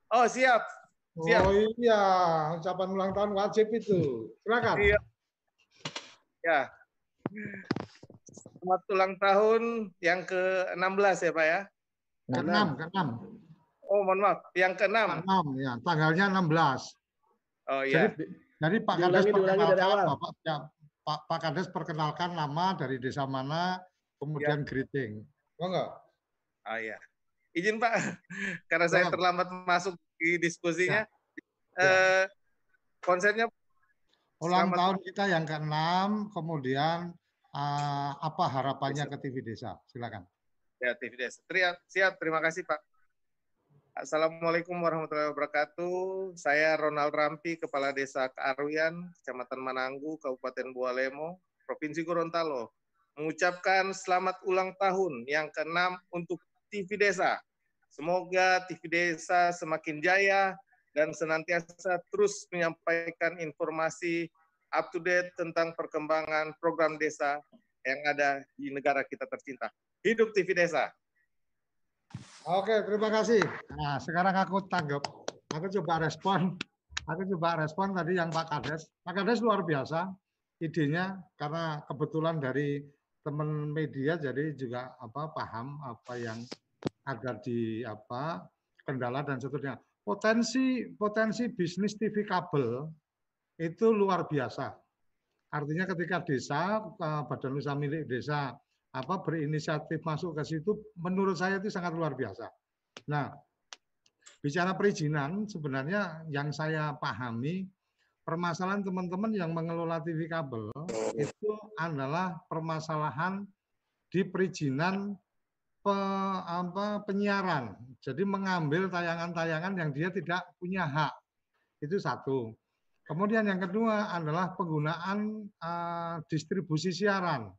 Oh siap. siap. Oh iya ucapan ulang tahun wajib itu. Silakan. Iya. Ya. Selamat ulang tahun yang ke-16 ya Pak ya. Ke-6, ke-6. Oh, mohon maaf, yang ke-6. Ke-6 ya, tanggalnya 16. Oh iya. Jadi, jadi Pak Kades perkenalkan Bapak ya, Pak, Pak Kades perkenalkan nama dari desa mana, kemudian ya. greeting. Oh enggak? Oh iya. Izin Pak, (laughs) karena saya terlambat masuk di diskusinya. Ya. Eh, konsepnya ulang selamat... tahun kita yang ke-6, kemudian uh, apa harapannya ke TV Desa? Silakan. Ya, TV Desa. Siap, terima kasih Pak. Assalamualaikum warahmatullahi wabarakatuh. Saya Ronald Rampi, Kepala Desa Kearwian, Kecamatan Mananggu, Kabupaten Bualemo, Provinsi Gorontalo. Mengucapkan selamat ulang tahun yang ke-6 untuk TV Desa. Semoga TV Desa semakin jaya dan senantiasa terus menyampaikan informasi up to date tentang perkembangan program desa yang ada di negara kita tercinta. Hidup TV Desa. Oke, terima kasih. Nah, sekarang aku tanggap. Aku coba respon. Aku coba respon tadi yang Pak Kades. Pak Kades luar biasa idenya karena kebetulan dari teman media jadi juga apa paham apa yang ada di apa kendala dan seterusnya. Potensi potensi bisnis TV kabel itu luar biasa. Artinya ketika desa, eh, badan usaha milik desa apa berinisiatif masuk ke situ menurut saya itu sangat luar biasa. Nah, bicara perizinan sebenarnya yang saya pahami permasalahan teman-teman yang mengelola TV kabel itu adalah permasalahan di perizinan pe, apa, penyiaran. Jadi mengambil tayangan-tayangan yang dia tidak punya hak. Itu satu. Kemudian yang kedua adalah penggunaan uh, distribusi siaran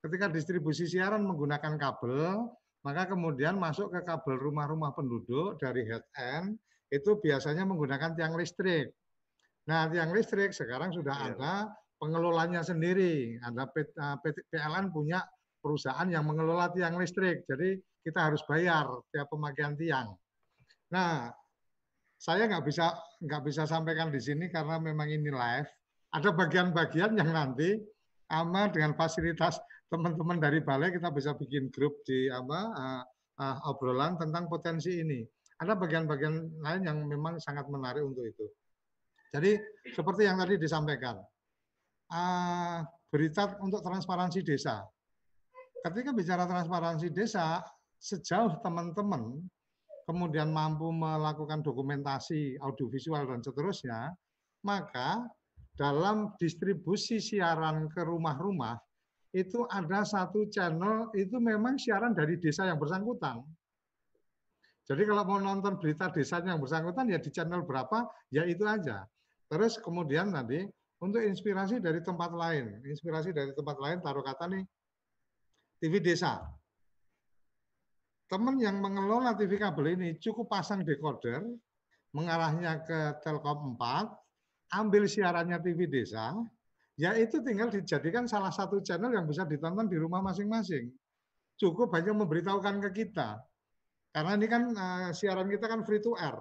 ketika distribusi siaran menggunakan kabel, maka kemudian masuk ke kabel rumah-rumah penduduk dari head end, itu biasanya menggunakan tiang listrik. Nah, tiang listrik sekarang sudah ya. ada pengelolanya sendiri. Ada PLN punya perusahaan yang mengelola tiang listrik. Jadi kita harus bayar tiap pemakaian tiang. Nah, saya nggak bisa nggak bisa sampaikan di sini karena memang ini live. Ada bagian-bagian yang nanti ama dengan fasilitas teman-teman dari balai kita bisa bikin grup di apa uh, uh, obrolan tentang potensi ini. Ada bagian-bagian lain yang memang sangat menarik untuk itu. Jadi seperti yang tadi disampaikan, uh, berita untuk transparansi desa. Ketika bicara transparansi desa, sejauh teman-teman kemudian mampu melakukan dokumentasi audiovisual dan seterusnya, maka dalam distribusi siaran ke rumah-rumah itu ada satu channel itu memang siaran dari desa yang bersangkutan. Jadi kalau mau nonton berita desanya yang bersangkutan ya di channel berapa ya itu aja. Terus kemudian nanti untuk inspirasi dari tempat lain, inspirasi dari tempat lain taruh kata nih TV desa. Teman yang mengelola TV kabel ini cukup pasang decoder, mengarahnya ke Telkom 4, ambil siarannya TV desa, ya itu tinggal dijadikan salah satu channel yang bisa ditonton di rumah masing-masing. Cukup hanya memberitahukan ke kita. Karena ini kan uh, siaran kita kan free to air.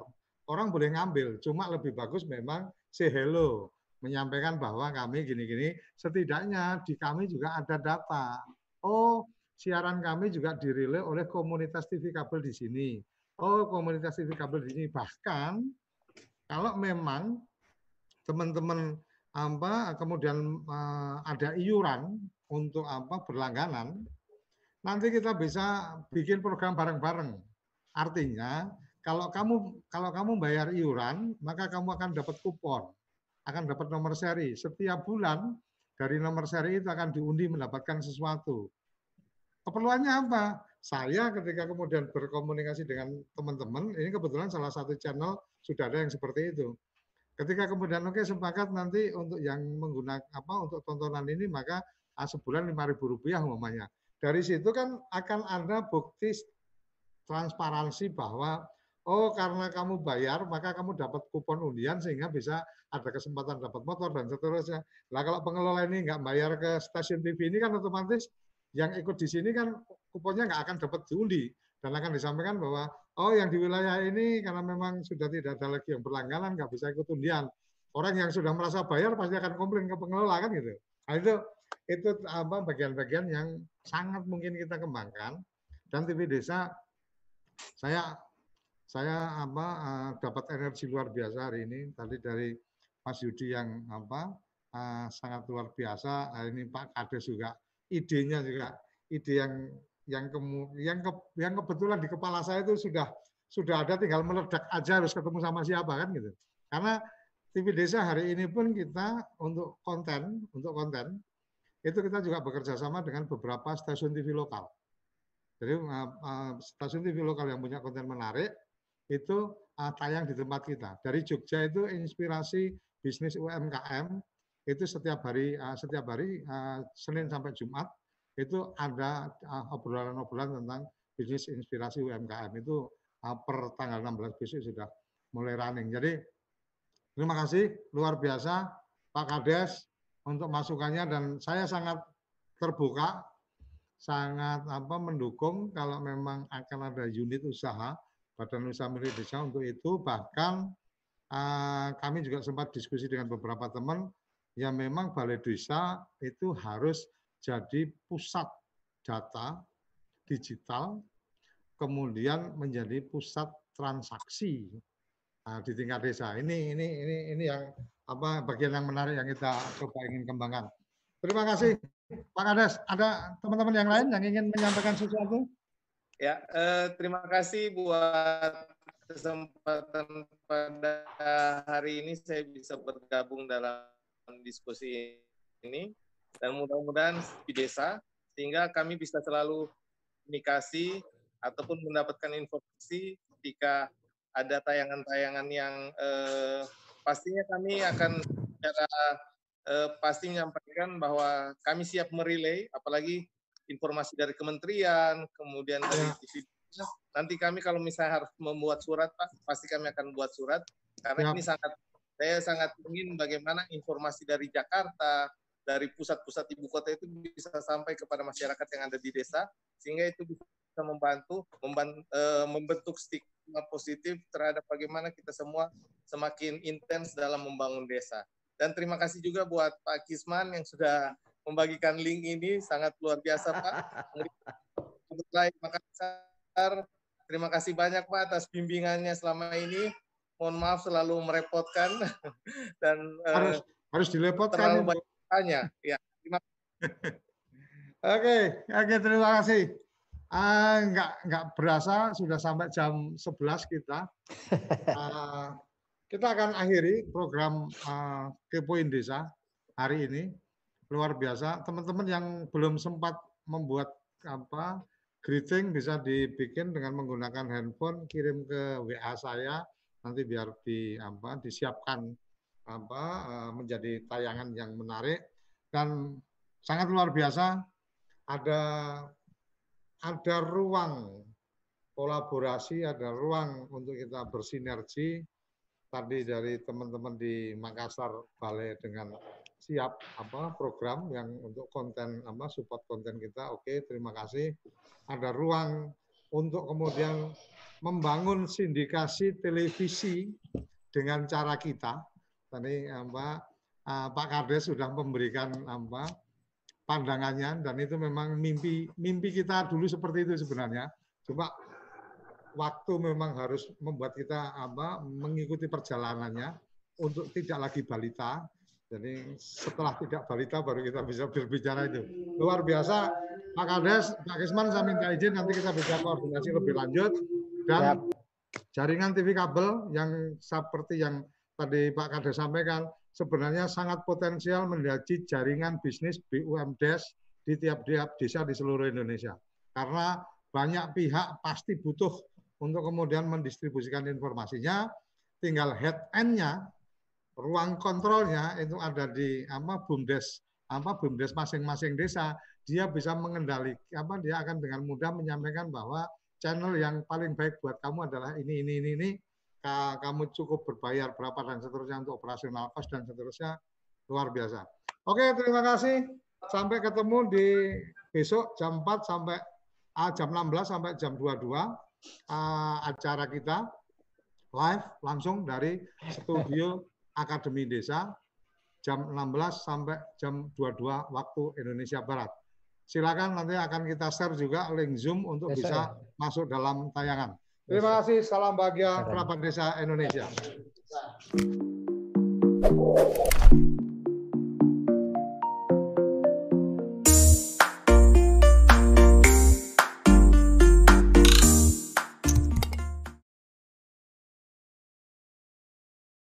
Orang boleh ngambil, cuma lebih bagus memang say hello, menyampaikan bahwa kami gini-gini, setidaknya di kami juga ada data. Oh, siaran kami juga dirilai oleh komunitas TV kabel di sini. Oh, komunitas TV kabel di sini. Bahkan kalau memang teman-teman apa kemudian uh, ada iuran untuk apa berlangganan nanti kita bisa bikin program bareng-bareng artinya kalau kamu kalau kamu bayar iuran maka kamu akan dapat kupon akan dapat nomor seri setiap bulan dari nomor seri itu akan diundi mendapatkan sesuatu. Keperluannya apa? Saya ketika kemudian berkomunikasi dengan teman-teman, ini kebetulan salah satu channel sudah ada yang seperti itu. Ketika kemudian oke okay, sepakat nanti untuk yang menggunakan apa untuk tontonan ini maka ah, sebulan lima ribu rupiah umpamanya. Dari situ kan akan ada bukti transparansi bahwa oh karena kamu bayar maka kamu dapat kupon undian sehingga bisa ada kesempatan dapat motor dan seterusnya. Nah kalau pengelola ini nggak bayar ke stasiun TV ini kan otomatis yang ikut di sini kan kuponnya nggak akan dapat diundi dan akan disampaikan bahwa oh yang di wilayah ini karena memang sudah tidak ada lagi yang berlangganan nggak bisa ikut undian. Orang yang sudah merasa bayar pasti akan komplain ke pengelola kan gitu. Nah itu itu apa bagian-bagian yang sangat mungkin kita kembangkan dan TV desa saya saya apa uh, dapat energi luar biasa hari ini. Tadi dari Mas Yudi yang apa uh, sangat luar biasa. Hari ini Pak Kades juga idenya juga ide yang yang kemu, yang ke, yang kebetulan di kepala saya itu sudah sudah ada tinggal meledak aja harus ketemu sama siapa kan gitu. Karena TV Desa hari ini pun kita untuk konten untuk konten itu kita juga bekerja sama dengan beberapa stasiun TV lokal. Jadi uh, stasiun TV lokal yang punya konten menarik itu uh, tayang di tempat kita. Dari Jogja itu inspirasi bisnis UMKM itu setiap hari uh, setiap hari uh, Senin sampai Jumat itu ada obrolan-obrolan tentang bisnis inspirasi UMKM itu uh, per tanggal 16 besok sudah mulai running. Jadi terima kasih luar biasa Pak Kades untuk masukannya dan saya sangat terbuka sangat apa mendukung kalau memang akan ada unit usaha Badan Usaha Milik Desa untuk itu. Bahkan uh, kami juga sempat diskusi dengan beberapa teman yang memang Balai Desa itu harus jadi pusat data digital, kemudian menjadi pusat transaksi nah, di tingkat desa. Ini ini ini ini yang apa bagian yang menarik yang kita coba ingin kembangkan. Terima kasih Pak Kades. Ada teman-teman yang lain yang ingin menyampaikan sesuatu? Ya, eh, terima kasih buat kesempatan pada hari ini saya bisa bergabung dalam diskusi ini. Dan mudah-mudahan di desa sehingga kami bisa selalu komunikasi ataupun mendapatkan informasi ketika ada tayangan-tayangan yang eh, pastinya kami akan secara eh, pasti menyampaikan bahwa kami siap merilai apalagi informasi dari kementerian, kemudian dari ya. TV. Nanti kami kalau misalnya harus membuat surat, Pak, pasti kami akan buat surat karena ya. ini sangat saya sangat ingin bagaimana informasi dari Jakarta, dari pusat-pusat ibu kota itu bisa sampai kepada masyarakat yang ada di desa sehingga itu bisa membantu membantu, eh, membentuk stigma positif terhadap bagaimana kita semua semakin intens dalam membangun desa. Dan terima kasih juga buat Pak Kisman yang sudah membagikan link ini sangat luar biasa Pak. Makassar. Terima kasih banyak Pak atas bimbingannya selama ini. Mohon maaf selalu merepotkan (laughs) dan eh, harus uh, harus dilepotkan. Terlalu banyak tanya. Ya, terima (laughs) Oke, oke terima kasih. Uh, nggak nggak berasa sudah sampai jam 11 kita. Uh, (laughs) kita akan akhiri program uh, Kepoin Desa hari ini luar biasa. Teman-teman yang belum sempat membuat apa greeting bisa dibikin dengan menggunakan handphone, kirim ke WA saya. Nanti biar di apa disiapkan apa eh, menjadi tayangan yang menarik. Dan sangat luar biasa ada ada ruang kolaborasi, ada ruang untuk kita bersinergi. Tadi dari teman-teman di Makassar Balai dengan siap apa program yang untuk konten apa support konten kita. Oke terima kasih. Ada ruang untuk kemudian membangun sindikasi televisi dengan cara kita. Tadi apa uh, Pak Kades sudah memberikan apa pandangannya dan itu memang mimpi mimpi kita dulu seperti itu sebenarnya. Cuma waktu memang harus membuat kita apa mengikuti perjalanannya untuk tidak lagi balita jadi setelah tidak balita baru kita bisa berbicara itu. Luar biasa, Pak Kades, Pak Kisman saya minta izin nanti kita bisa koordinasi lebih lanjut. Dan jaringan TV kabel yang seperti yang tadi Pak Kades sampaikan, sebenarnya sangat potensial menjadi jaringan bisnis BUMDes di tiap-tiap desa di seluruh Indonesia. Karena banyak pihak pasti butuh untuk kemudian mendistribusikan informasinya, tinggal head end-nya, ruang kontrolnya itu ada di apa BUMDes apa BUMDes masing-masing desa, dia bisa mengendalikan apa dia akan dengan mudah menyampaikan bahwa channel yang paling baik buat kamu adalah ini ini ini ini kamu cukup berbayar berapa dan seterusnya untuk operasional cost dan seterusnya luar biasa. Oke, terima kasih. Sampai ketemu di besok jam 4 sampai uh, jam 16 sampai jam 22 uh, acara kita live langsung dari studio Akademi Desa jam 16 sampai jam 22 waktu Indonesia Barat. Silakan nanti akan kita share juga link Zoom untuk bisa masuk dalam tayangan. Terima kasih, salam bahagia kerabat desa Indonesia.